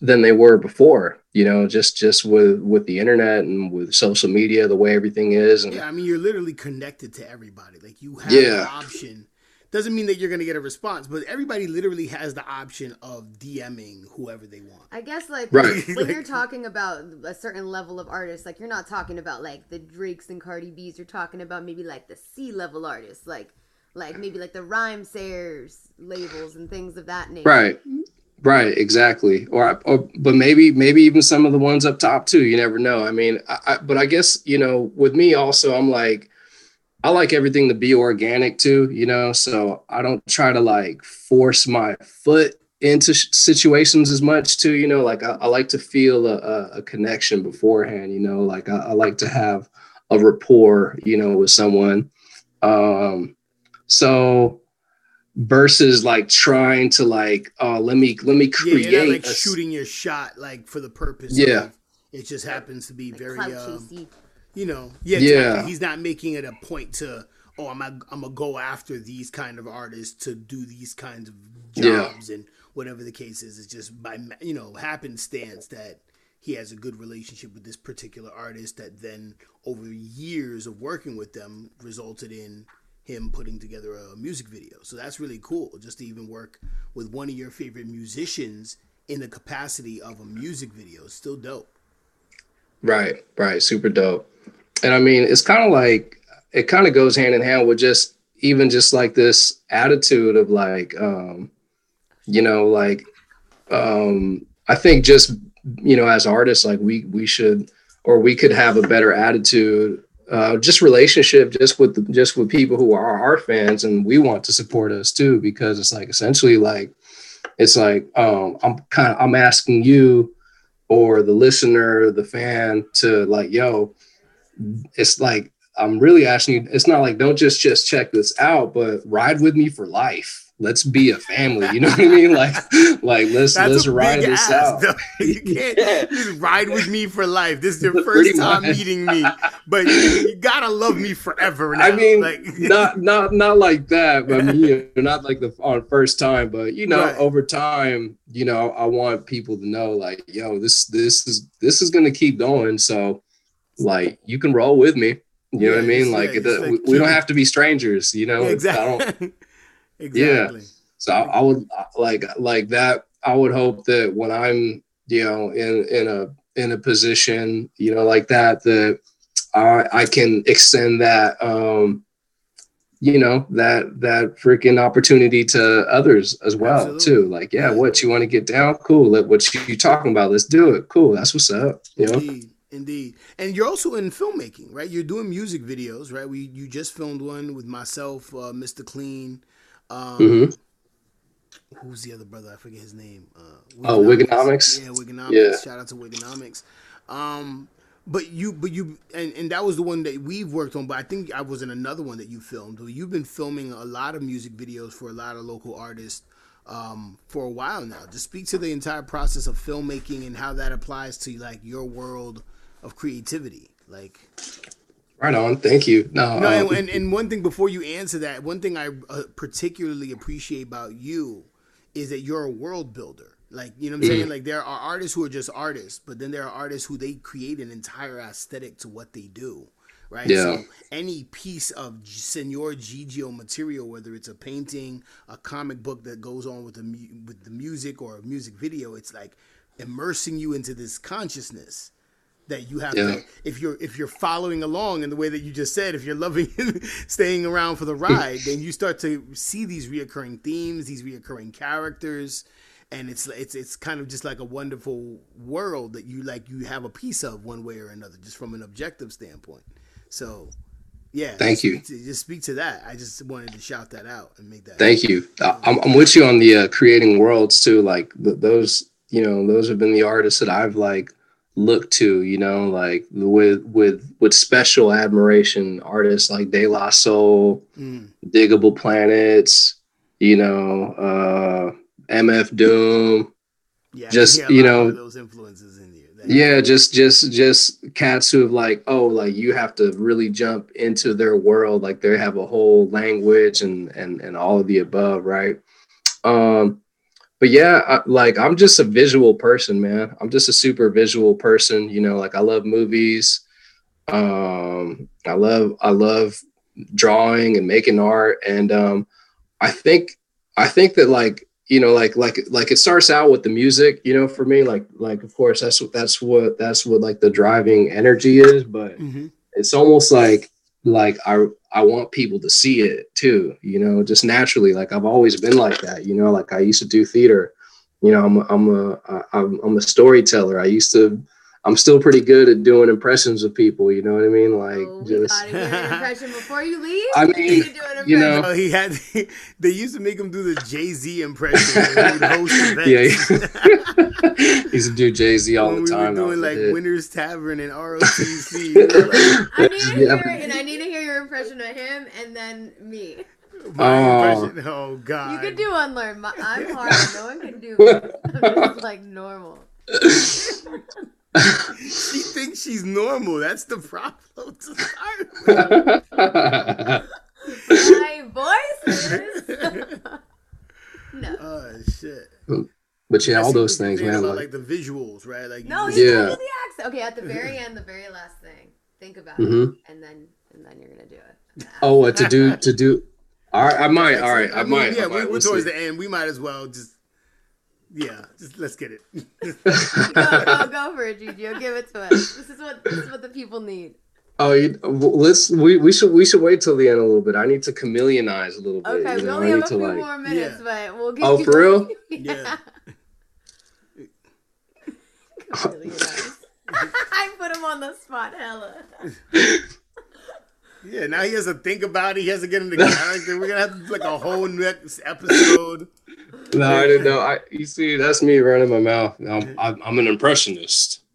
[SPEAKER 4] than they were before you know just just with with the internet and with social media the way everything is and
[SPEAKER 1] Yeah, I mean, you're literally connected to everybody. Like you have
[SPEAKER 4] Yeah.
[SPEAKER 1] the option. Doesn't mean that you're gonna get a response, but everybody literally has the option of DMing whoever they want.
[SPEAKER 2] I guess like
[SPEAKER 4] Right.
[SPEAKER 2] when you're talking about a certain level of artists, like you're not talking about like the Drakes and Cardi B's. You're talking about maybe like the C level artists, like like maybe like the Rhymesayers labels and things of that nature.
[SPEAKER 4] right right exactly. Or, or but maybe maybe even some of the ones up top too you never know. I mean I, I but i guess you know with me also i'm like i like everything to be organic too you know? So i don't try to like force my foot into situations as much too you know? Like i, I like to feel a, a, connection beforehand you know? Like I like to have a rapport you know with someone. Um so versus like trying to like oh let me let me
[SPEAKER 1] Yeah,
[SPEAKER 4] create
[SPEAKER 1] you're not like
[SPEAKER 4] a s-
[SPEAKER 1] shooting your shot like for the purpose.
[SPEAKER 4] Yeah.
[SPEAKER 1] of, it just happens to be
[SPEAKER 2] Like
[SPEAKER 1] very, um, you know, yeah,
[SPEAKER 4] Yeah.
[SPEAKER 1] exactly. He's not making it a point to, oh, I'm I'm gonna go after these kind of artists to do these kinds of
[SPEAKER 4] Yeah.
[SPEAKER 1] jobs and whatever the case is. It's just by you know happenstance that he has a good relationship with this particular artist that then over years of working with them resulted in him putting together a music video. So that's really cool just to even work with one of your favorite musicians in the capacity of a music video. It's still dope.
[SPEAKER 4] Right, right, super dope. And I mean, it's kind of like it kind of goes hand in hand with just even just like this attitude of like, um, you know, like um, I think just you know, as artists, like we we should or we could have a better attitude, uh, just relationship, just with the, just with people who are our fans and we want to support us too, because it's like essentially like it's like um, I'm kind of I'm asking you or the listener, the fan to like, yo, it's like I'm really asking you. It's not like don't just just check this out, but ride with me for life. Let's be a family. You know what I mean? Like, like let's let's ride this
[SPEAKER 1] ask,
[SPEAKER 4] out.
[SPEAKER 1] though. You can't
[SPEAKER 4] Yeah.
[SPEAKER 1] just ride with me for life. This is your first time
[SPEAKER 4] much.
[SPEAKER 1] meeting me, but you, you gotta love me forever. Now.
[SPEAKER 4] I mean,
[SPEAKER 1] like,
[SPEAKER 4] not not not like that. But I mean, you know, not like the on first time, but you know,
[SPEAKER 1] Right.
[SPEAKER 4] over time, you know, I want people to know, like, yo, this this is this is gonna keep going. So, like, you can roll with me. You know what I mean? Like,
[SPEAKER 1] yeah,
[SPEAKER 4] it,
[SPEAKER 1] it's
[SPEAKER 4] we, we don't have to be strangers. You know,
[SPEAKER 1] Yeah,
[SPEAKER 4] I don't,
[SPEAKER 1] exactly. exactly.
[SPEAKER 4] So I, I would like like that. I would hope that when I'm you know in in a in a position you know like that that I I can extend that um you know that that freaking opportunity to others as well
[SPEAKER 1] Absolutely.
[SPEAKER 4] too. Like yeah,
[SPEAKER 1] Yeah.
[SPEAKER 4] what you want to get down? Cool. Let what you, you talking about? Let's do it. Cool. That's what's up. You know.
[SPEAKER 1] Indeed, indeed. And you're also in filmmaking, right? You're doing music videos, right? We you just filmed one with myself, uh, Mr. Clean. Um,
[SPEAKER 4] Mhm.
[SPEAKER 1] Who's the other brother? I forget his name. Uh,
[SPEAKER 4] Oh, Wigonomics?
[SPEAKER 1] Yeah, Wigonomics.
[SPEAKER 4] Yeah.
[SPEAKER 1] Shout out to Wigonomics. Um, but you, but you, and, and that was the one that we've worked on. But I think I was in another one that you filmed. You've been filming a lot of music videos for a lot of local artists um, for a while now. Just speak to the entire process of filmmaking and how that applies to like your world of creativity. Like,
[SPEAKER 4] Right on. Thank you. No.
[SPEAKER 1] no, and,
[SPEAKER 4] um,
[SPEAKER 1] and, and one thing before you answer that, one thing I uh, particularly appreciate about you is that you're a world builder. Like, you know what I'm
[SPEAKER 4] Mm.
[SPEAKER 1] saying? Like, there are artists who are just artists, but then there are artists who they create an entire aesthetic to what they do. Right.
[SPEAKER 4] Yeah.
[SPEAKER 1] So any piece of Senor Gigio material, whether it's a painting, a comic book that goes on with the mu- with the music or a music video, it's like immersing you into this consciousness that you have
[SPEAKER 4] Yeah.
[SPEAKER 1] to if you're if you're following along in the way that you just said if you're loving staying around for the ride then you start to see these reoccurring themes these reoccurring characters and it's it's it's kind of just like a wonderful world that you like you have a piece of one way or another just from an objective standpoint so yeah
[SPEAKER 4] Thank you.
[SPEAKER 1] to, just speak to that i just wanted to shout that out and make that
[SPEAKER 4] Thank you. I'm, I'm with you on the uh, creating worlds too. Like th- those, you know, those have been the artists that I've like looked to. You know, like with with with special admiration, artists like De La Soul,
[SPEAKER 1] Mm.
[SPEAKER 4] Diggable Planets. You know, uh, MF Doom.
[SPEAKER 1] yeah
[SPEAKER 4] just,
[SPEAKER 1] a
[SPEAKER 4] you know-
[SPEAKER 1] those influences in there That-
[SPEAKER 4] Yeah, just just just cats who have like, oh, like you have to really jump into their world. Like they have a whole language and and and all of the above, right? Um, but yeah, I, like I'm just a visual person, man. I'm just a super visual person. You know, like I love movies. Um, I love I love drawing and making art, and um, I think I think that like you know like like like it starts out with the music you know for me like like of course that's what that's what that's what like the driving energy is but
[SPEAKER 1] Mm-hmm.
[SPEAKER 4] it's almost like like i i want people to see it too you know just naturally like i've always been like that you know like i used to do theater you know i'm i'm a i'm, I'm a storyteller. I used to i'm still pretty good at doing impressions of people you know what i mean like
[SPEAKER 2] oh,
[SPEAKER 4] just
[SPEAKER 2] an impression before you leave.
[SPEAKER 4] I mean,
[SPEAKER 2] need to do an
[SPEAKER 4] you know,
[SPEAKER 1] Oh, he had. They used to make him do the Jay Z impression. when he would host events.
[SPEAKER 4] yeah he used to do jay-z all
[SPEAKER 1] when
[SPEAKER 4] the time
[SPEAKER 1] we were doing like
[SPEAKER 4] hit.
[SPEAKER 1] Winners Tavern and ROTC. They were like,
[SPEAKER 2] I need to
[SPEAKER 4] Yeah.
[SPEAKER 2] hear, and I need to hear your impression of him, and then me.
[SPEAKER 1] my
[SPEAKER 4] Oh.
[SPEAKER 1] impression. Oh God.
[SPEAKER 2] You can do unlearn. My, I'm hard. No one can do me. I'm just like normal.
[SPEAKER 1] She thinks she's normal. That's the problem to start with.
[SPEAKER 2] My voice no.
[SPEAKER 1] Oh shit.
[SPEAKER 4] but yeah
[SPEAKER 1] I
[SPEAKER 4] all those things man
[SPEAKER 1] about,
[SPEAKER 4] like,
[SPEAKER 1] like the visuals, right? Like
[SPEAKER 2] No,
[SPEAKER 1] you
[SPEAKER 2] you
[SPEAKER 4] Yeah.
[SPEAKER 2] the accent. Okay, at the very end, the very last thing. Think about
[SPEAKER 4] Mhm.
[SPEAKER 2] it, and then and then you're gonna do it.
[SPEAKER 4] oh what to do to do all right i might all right i
[SPEAKER 1] mean,
[SPEAKER 4] might
[SPEAKER 1] Yeah,
[SPEAKER 4] I
[SPEAKER 1] we,
[SPEAKER 4] might.
[SPEAKER 1] we're
[SPEAKER 4] We'll
[SPEAKER 1] towards
[SPEAKER 4] see.
[SPEAKER 1] the end. We might as well just. Yeah, just let's get it.
[SPEAKER 2] go, go, go for it, Gigi. Give it to us. This is what this is what the people need.
[SPEAKER 4] Oh, you, let's we, we should we should wait till the end a little bit. I need to chameleonize a little bit.
[SPEAKER 2] Okay,
[SPEAKER 4] you
[SPEAKER 2] we
[SPEAKER 4] know?
[SPEAKER 2] only
[SPEAKER 4] I
[SPEAKER 2] have a
[SPEAKER 4] to
[SPEAKER 2] few
[SPEAKER 4] like.
[SPEAKER 2] more minutes,
[SPEAKER 1] Yeah.
[SPEAKER 2] but we'll get
[SPEAKER 4] Oh,
[SPEAKER 2] you.
[SPEAKER 4] for real?
[SPEAKER 1] Yeah.
[SPEAKER 2] Really. I put him on the spot, hella.
[SPEAKER 1] Yeah, now he has to think about it. He has to get into character. We're gonna have to do like a whole next episode.
[SPEAKER 4] No, I didn't know. I you see, that's me running my mouth. I'm, I'm, I'm an impressionist.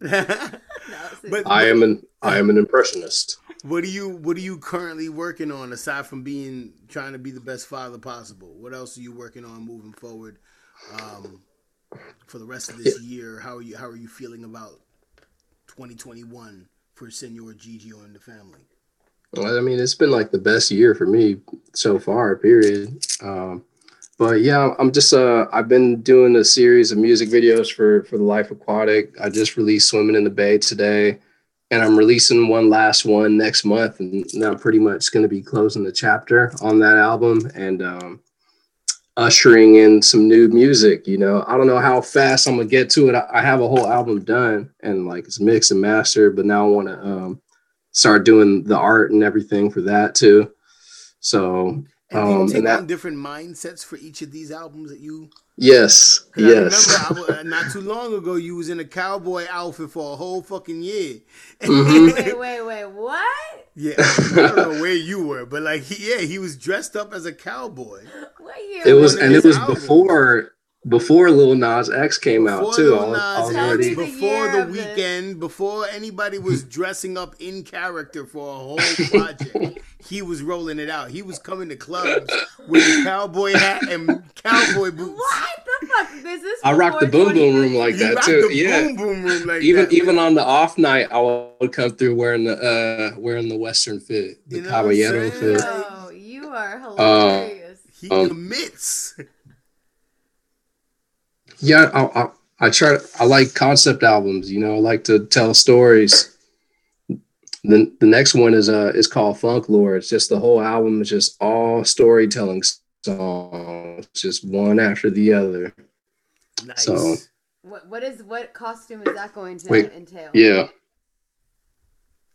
[SPEAKER 1] But-
[SPEAKER 4] I am an I am an impressionist.
[SPEAKER 1] What are you What are you currently working on aside from being trying to be the best father possible? What else are you working on moving forward um, for the rest of this year? How are you How are you feeling about 2021 for Senor Gigio and the family?
[SPEAKER 4] Well, I mean, it's been like the best year for me so far. Period. Um, but yeah, I'm just uh, I've been doing a series of music videos for for the Life Aquatic. I just released Swimming in the Bay today, and I'm releasing one last one next month, and now I'm pretty much going to be closing the chapter on that album and um, ushering in some new music. You know, I don't know how fast I'm gonna get to it. I, I have a whole album done and like it's mixed and mastered, but now I want to um, start doing the art and everything for that too. So
[SPEAKER 1] And do
[SPEAKER 4] Um,
[SPEAKER 1] you
[SPEAKER 4] and that-
[SPEAKER 1] on different mindsets for each of these albums that you?
[SPEAKER 4] yes,
[SPEAKER 1] 'cause
[SPEAKER 4] yes.
[SPEAKER 1] I remember I, wa- not too long ago you was in a cowboy outfit for a whole fucking year.
[SPEAKER 4] Mhm.
[SPEAKER 2] wait, wait, wait. What?
[SPEAKER 1] Yeah, I don't know where you were, but like, he, yeah, he was dressed up as a cowboy.
[SPEAKER 2] What year?
[SPEAKER 4] it was, and it was
[SPEAKER 1] albums.
[SPEAKER 4] before before Lil Nas X came out
[SPEAKER 1] Before
[SPEAKER 4] too.
[SPEAKER 1] Lil
[SPEAKER 4] I was, I was already.
[SPEAKER 2] the
[SPEAKER 1] before the
[SPEAKER 2] of this.
[SPEAKER 1] weekend, before anybody was dressing up in character for a whole project, he was rolling it out. He was coming to clubs with a cowboy hat and cowboy boots.
[SPEAKER 2] What the fuck? Is this?
[SPEAKER 4] I rocked the
[SPEAKER 2] before
[SPEAKER 4] boom boom room like that too.
[SPEAKER 1] the
[SPEAKER 4] Yeah.
[SPEAKER 1] boom boom room like
[SPEAKER 4] even
[SPEAKER 1] that.
[SPEAKER 4] even on the off night, I would come through wearing the uh wearing the Western fit, the
[SPEAKER 1] You know what
[SPEAKER 4] caballero
[SPEAKER 1] saying?
[SPEAKER 4] fit.
[SPEAKER 2] Yo, you are hilarious.
[SPEAKER 1] he
[SPEAKER 4] um,
[SPEAKER 1] commits.
[SPEAKER 4] Yeah, I, I I try. I like concept albums. You know, I like to tell stories. The the next one is uh is called Funk Lore. It's just the whole album is just all storytelling songs, just one after the other.
[SPEAKER 1] Nice.
[SPEAKER 4] So-
[SPEAKER 2] What what is what costume is that going to
[SPEAKER 4] Wait,
[SPEAKER 2] entail?
[SPEAKER 4] Yeah.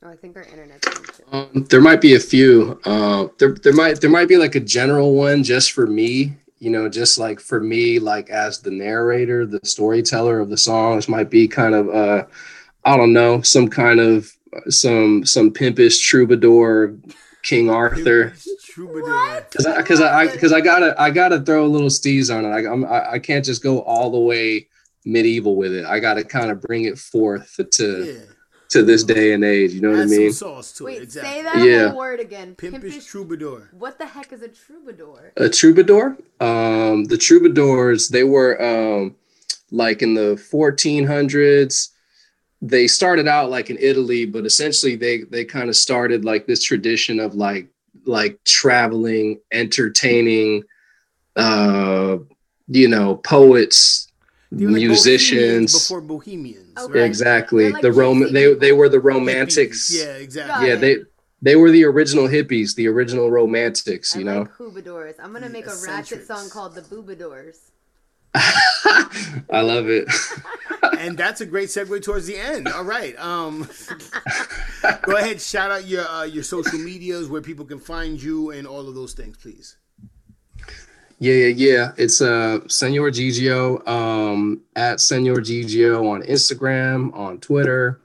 [SPEAKER 2] Oh, I think our internet's.
[SPEAKER 4] Um, there might be a few. Uh, there, there might there might be like a general one just for me. You know, just like for me, like as the narrator, the storyteller of the songs, might be kind of uh, I don't know, some kind of some some pimpish troubadour, King Arthur.
[SPEAKER 1] Troubadour.
[SPEAKER 4] Because I because I because I, gotta I gotta throw a little steez on it. I I'm, I I can't just go all the way medieval with it. I gotta kind of bring it forth to
[SPEAKER 1] Yeah.
[SPEAKER 4] To this day and age. You know what I
[SPEAKER 1] Add
[SPEAKER 4] mean?
[SPEAKER 1] some sauce to
[SPEAKER 2] Wait,
[SPEAKER 1] it. Exactly.
[SPEAKER 2] say that
[SPEAKER 4] Yeah.
[SPEAKER 2] whole word again.
[SPEAKER 1] Pimpish, troubadour.
[SPEAKER 2] What the heck is a troubadour?
[SPEAKER 4] a troubadour um the troubadours they were um like in the 1400s they started out like in italy but essentially they they kind of started like this tradition of like like traveling entertaining uh you know, poets,
[SPEAKER 1] They like
[SPEAKER 4] musicians.
[SPEAKER 1] bohemians before bohemians.
[SPEAKER 2] Okay.
[SPEAKER 1] Right?
[SPEAKER 4] Exactly.
[SPEAKER 2] Like
[SPEAKER 4] the Rom—they—they were the
[SPEAKER 1] Hippies.
[SPEAKER 4] romantics.
[SPEAKER 1] Yeah, exactly.
[SPEAKER 4] Yeah, they they were the original hippies, the original romantics,
[SPEAKER 2] I
[SPEAKER 4] you know.
[SPEAKER 2] like Hoobadors. I'm gonna
[SPEAKER 1] The
[SPEAKER 2] make a ratchet song called the Boobadors.
[SPEAKER 4] I love it.
[SPEAKER 1] and that's a great segue towards the end. All right. Um, go ahead, shout out your uh, your social medias where people can find you and all of those things, please.
[SPEAKER 4] Yeah, yeah, yeah. It's uh Senor Gigio, um, at Senor Gigio on Instagram, on Twitter.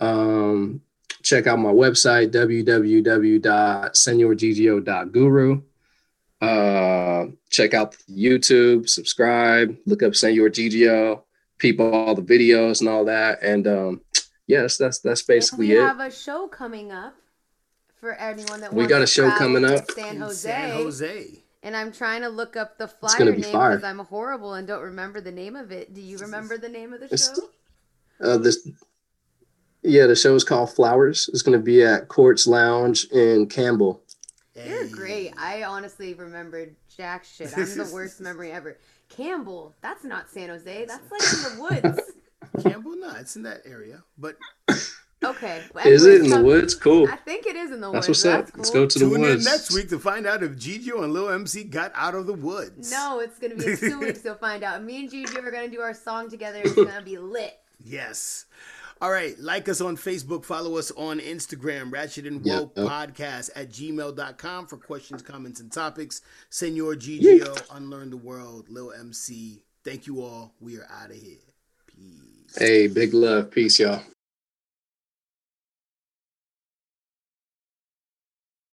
[SPEAKER 4] Um, check out my website, www.senorgigio.guru. Uh, check out YouTube, subscribe, look up Senor Gigio, peep all the videos and all that. And um, yes, that's that's basically
[SPEAKER 2] we
[SPEAKER 4] it.
[SPEAKER 2] We have a show coming up for anyone that
[SPEAKER 4] We
[SPEAKER 2] wants
[SPEAKER 4] got a show coming up.
[SPEAKER 2] San
[SPEAKER 1] In
[SPEAKER 2] Jose.
[SPEAKER 1] San Jose.
[SPEAKER 2] And I'm trying to look up the flyer
[SPEAKER 4] gonna
[SPEAKER 2] name because I'm horrible and don't remember the name of it. Do you remember the name of the
[SPEAKER 4] It's-
[SPEAKER 2] show?
[SPEAKER 4] Uh, this, yeah, the show is called Flowers. It's going to be at Courts Lounge in Campbell.
[SPEAKER 2] You're great. I honestly remembered jack shit. I'm the worst memory ever. Campbell, that's not San Jose. That's like in the woods.
[SPEAKER 1] Campbell, no, it's in that area. But
[SPEAKER 2] Okay. well,
[SPEAKER 4] Is it in the woods? Cool.
[SPEAKER 2] I think it is in the
[SPEAKER 4] That's
[SPEAKER 2] woods.
[SPEAKER 4] what's up.
[SPEAKER 2] That's
[SPEAKER 4] Let's go to the
[SPEAKER 1] tune in
[SPEAKER 4] woods.
[SPEAKER 1] next week to find out if Gigio and Lil MC got out of the woods.
[SPEAKER 2] No, it's gonna be in two weeks. You'll find out. Me and Gigi are gonna do our song together. It's gonna be lit.
[SPEAKER 1] Yes. All right. Like us on Facebook. Follow us on Instagram, Ratchet and
[SPEAKER 4] Yeah.
[SPEAKER 1] Woke Podcast at gmail.com for questions, comments, and topics. Senor Gigio, Unlearn the World, Lil MC. Thank you all. We are out of here. Peace.
[SPEAKER 4] Hey, big love. Peace, y'all.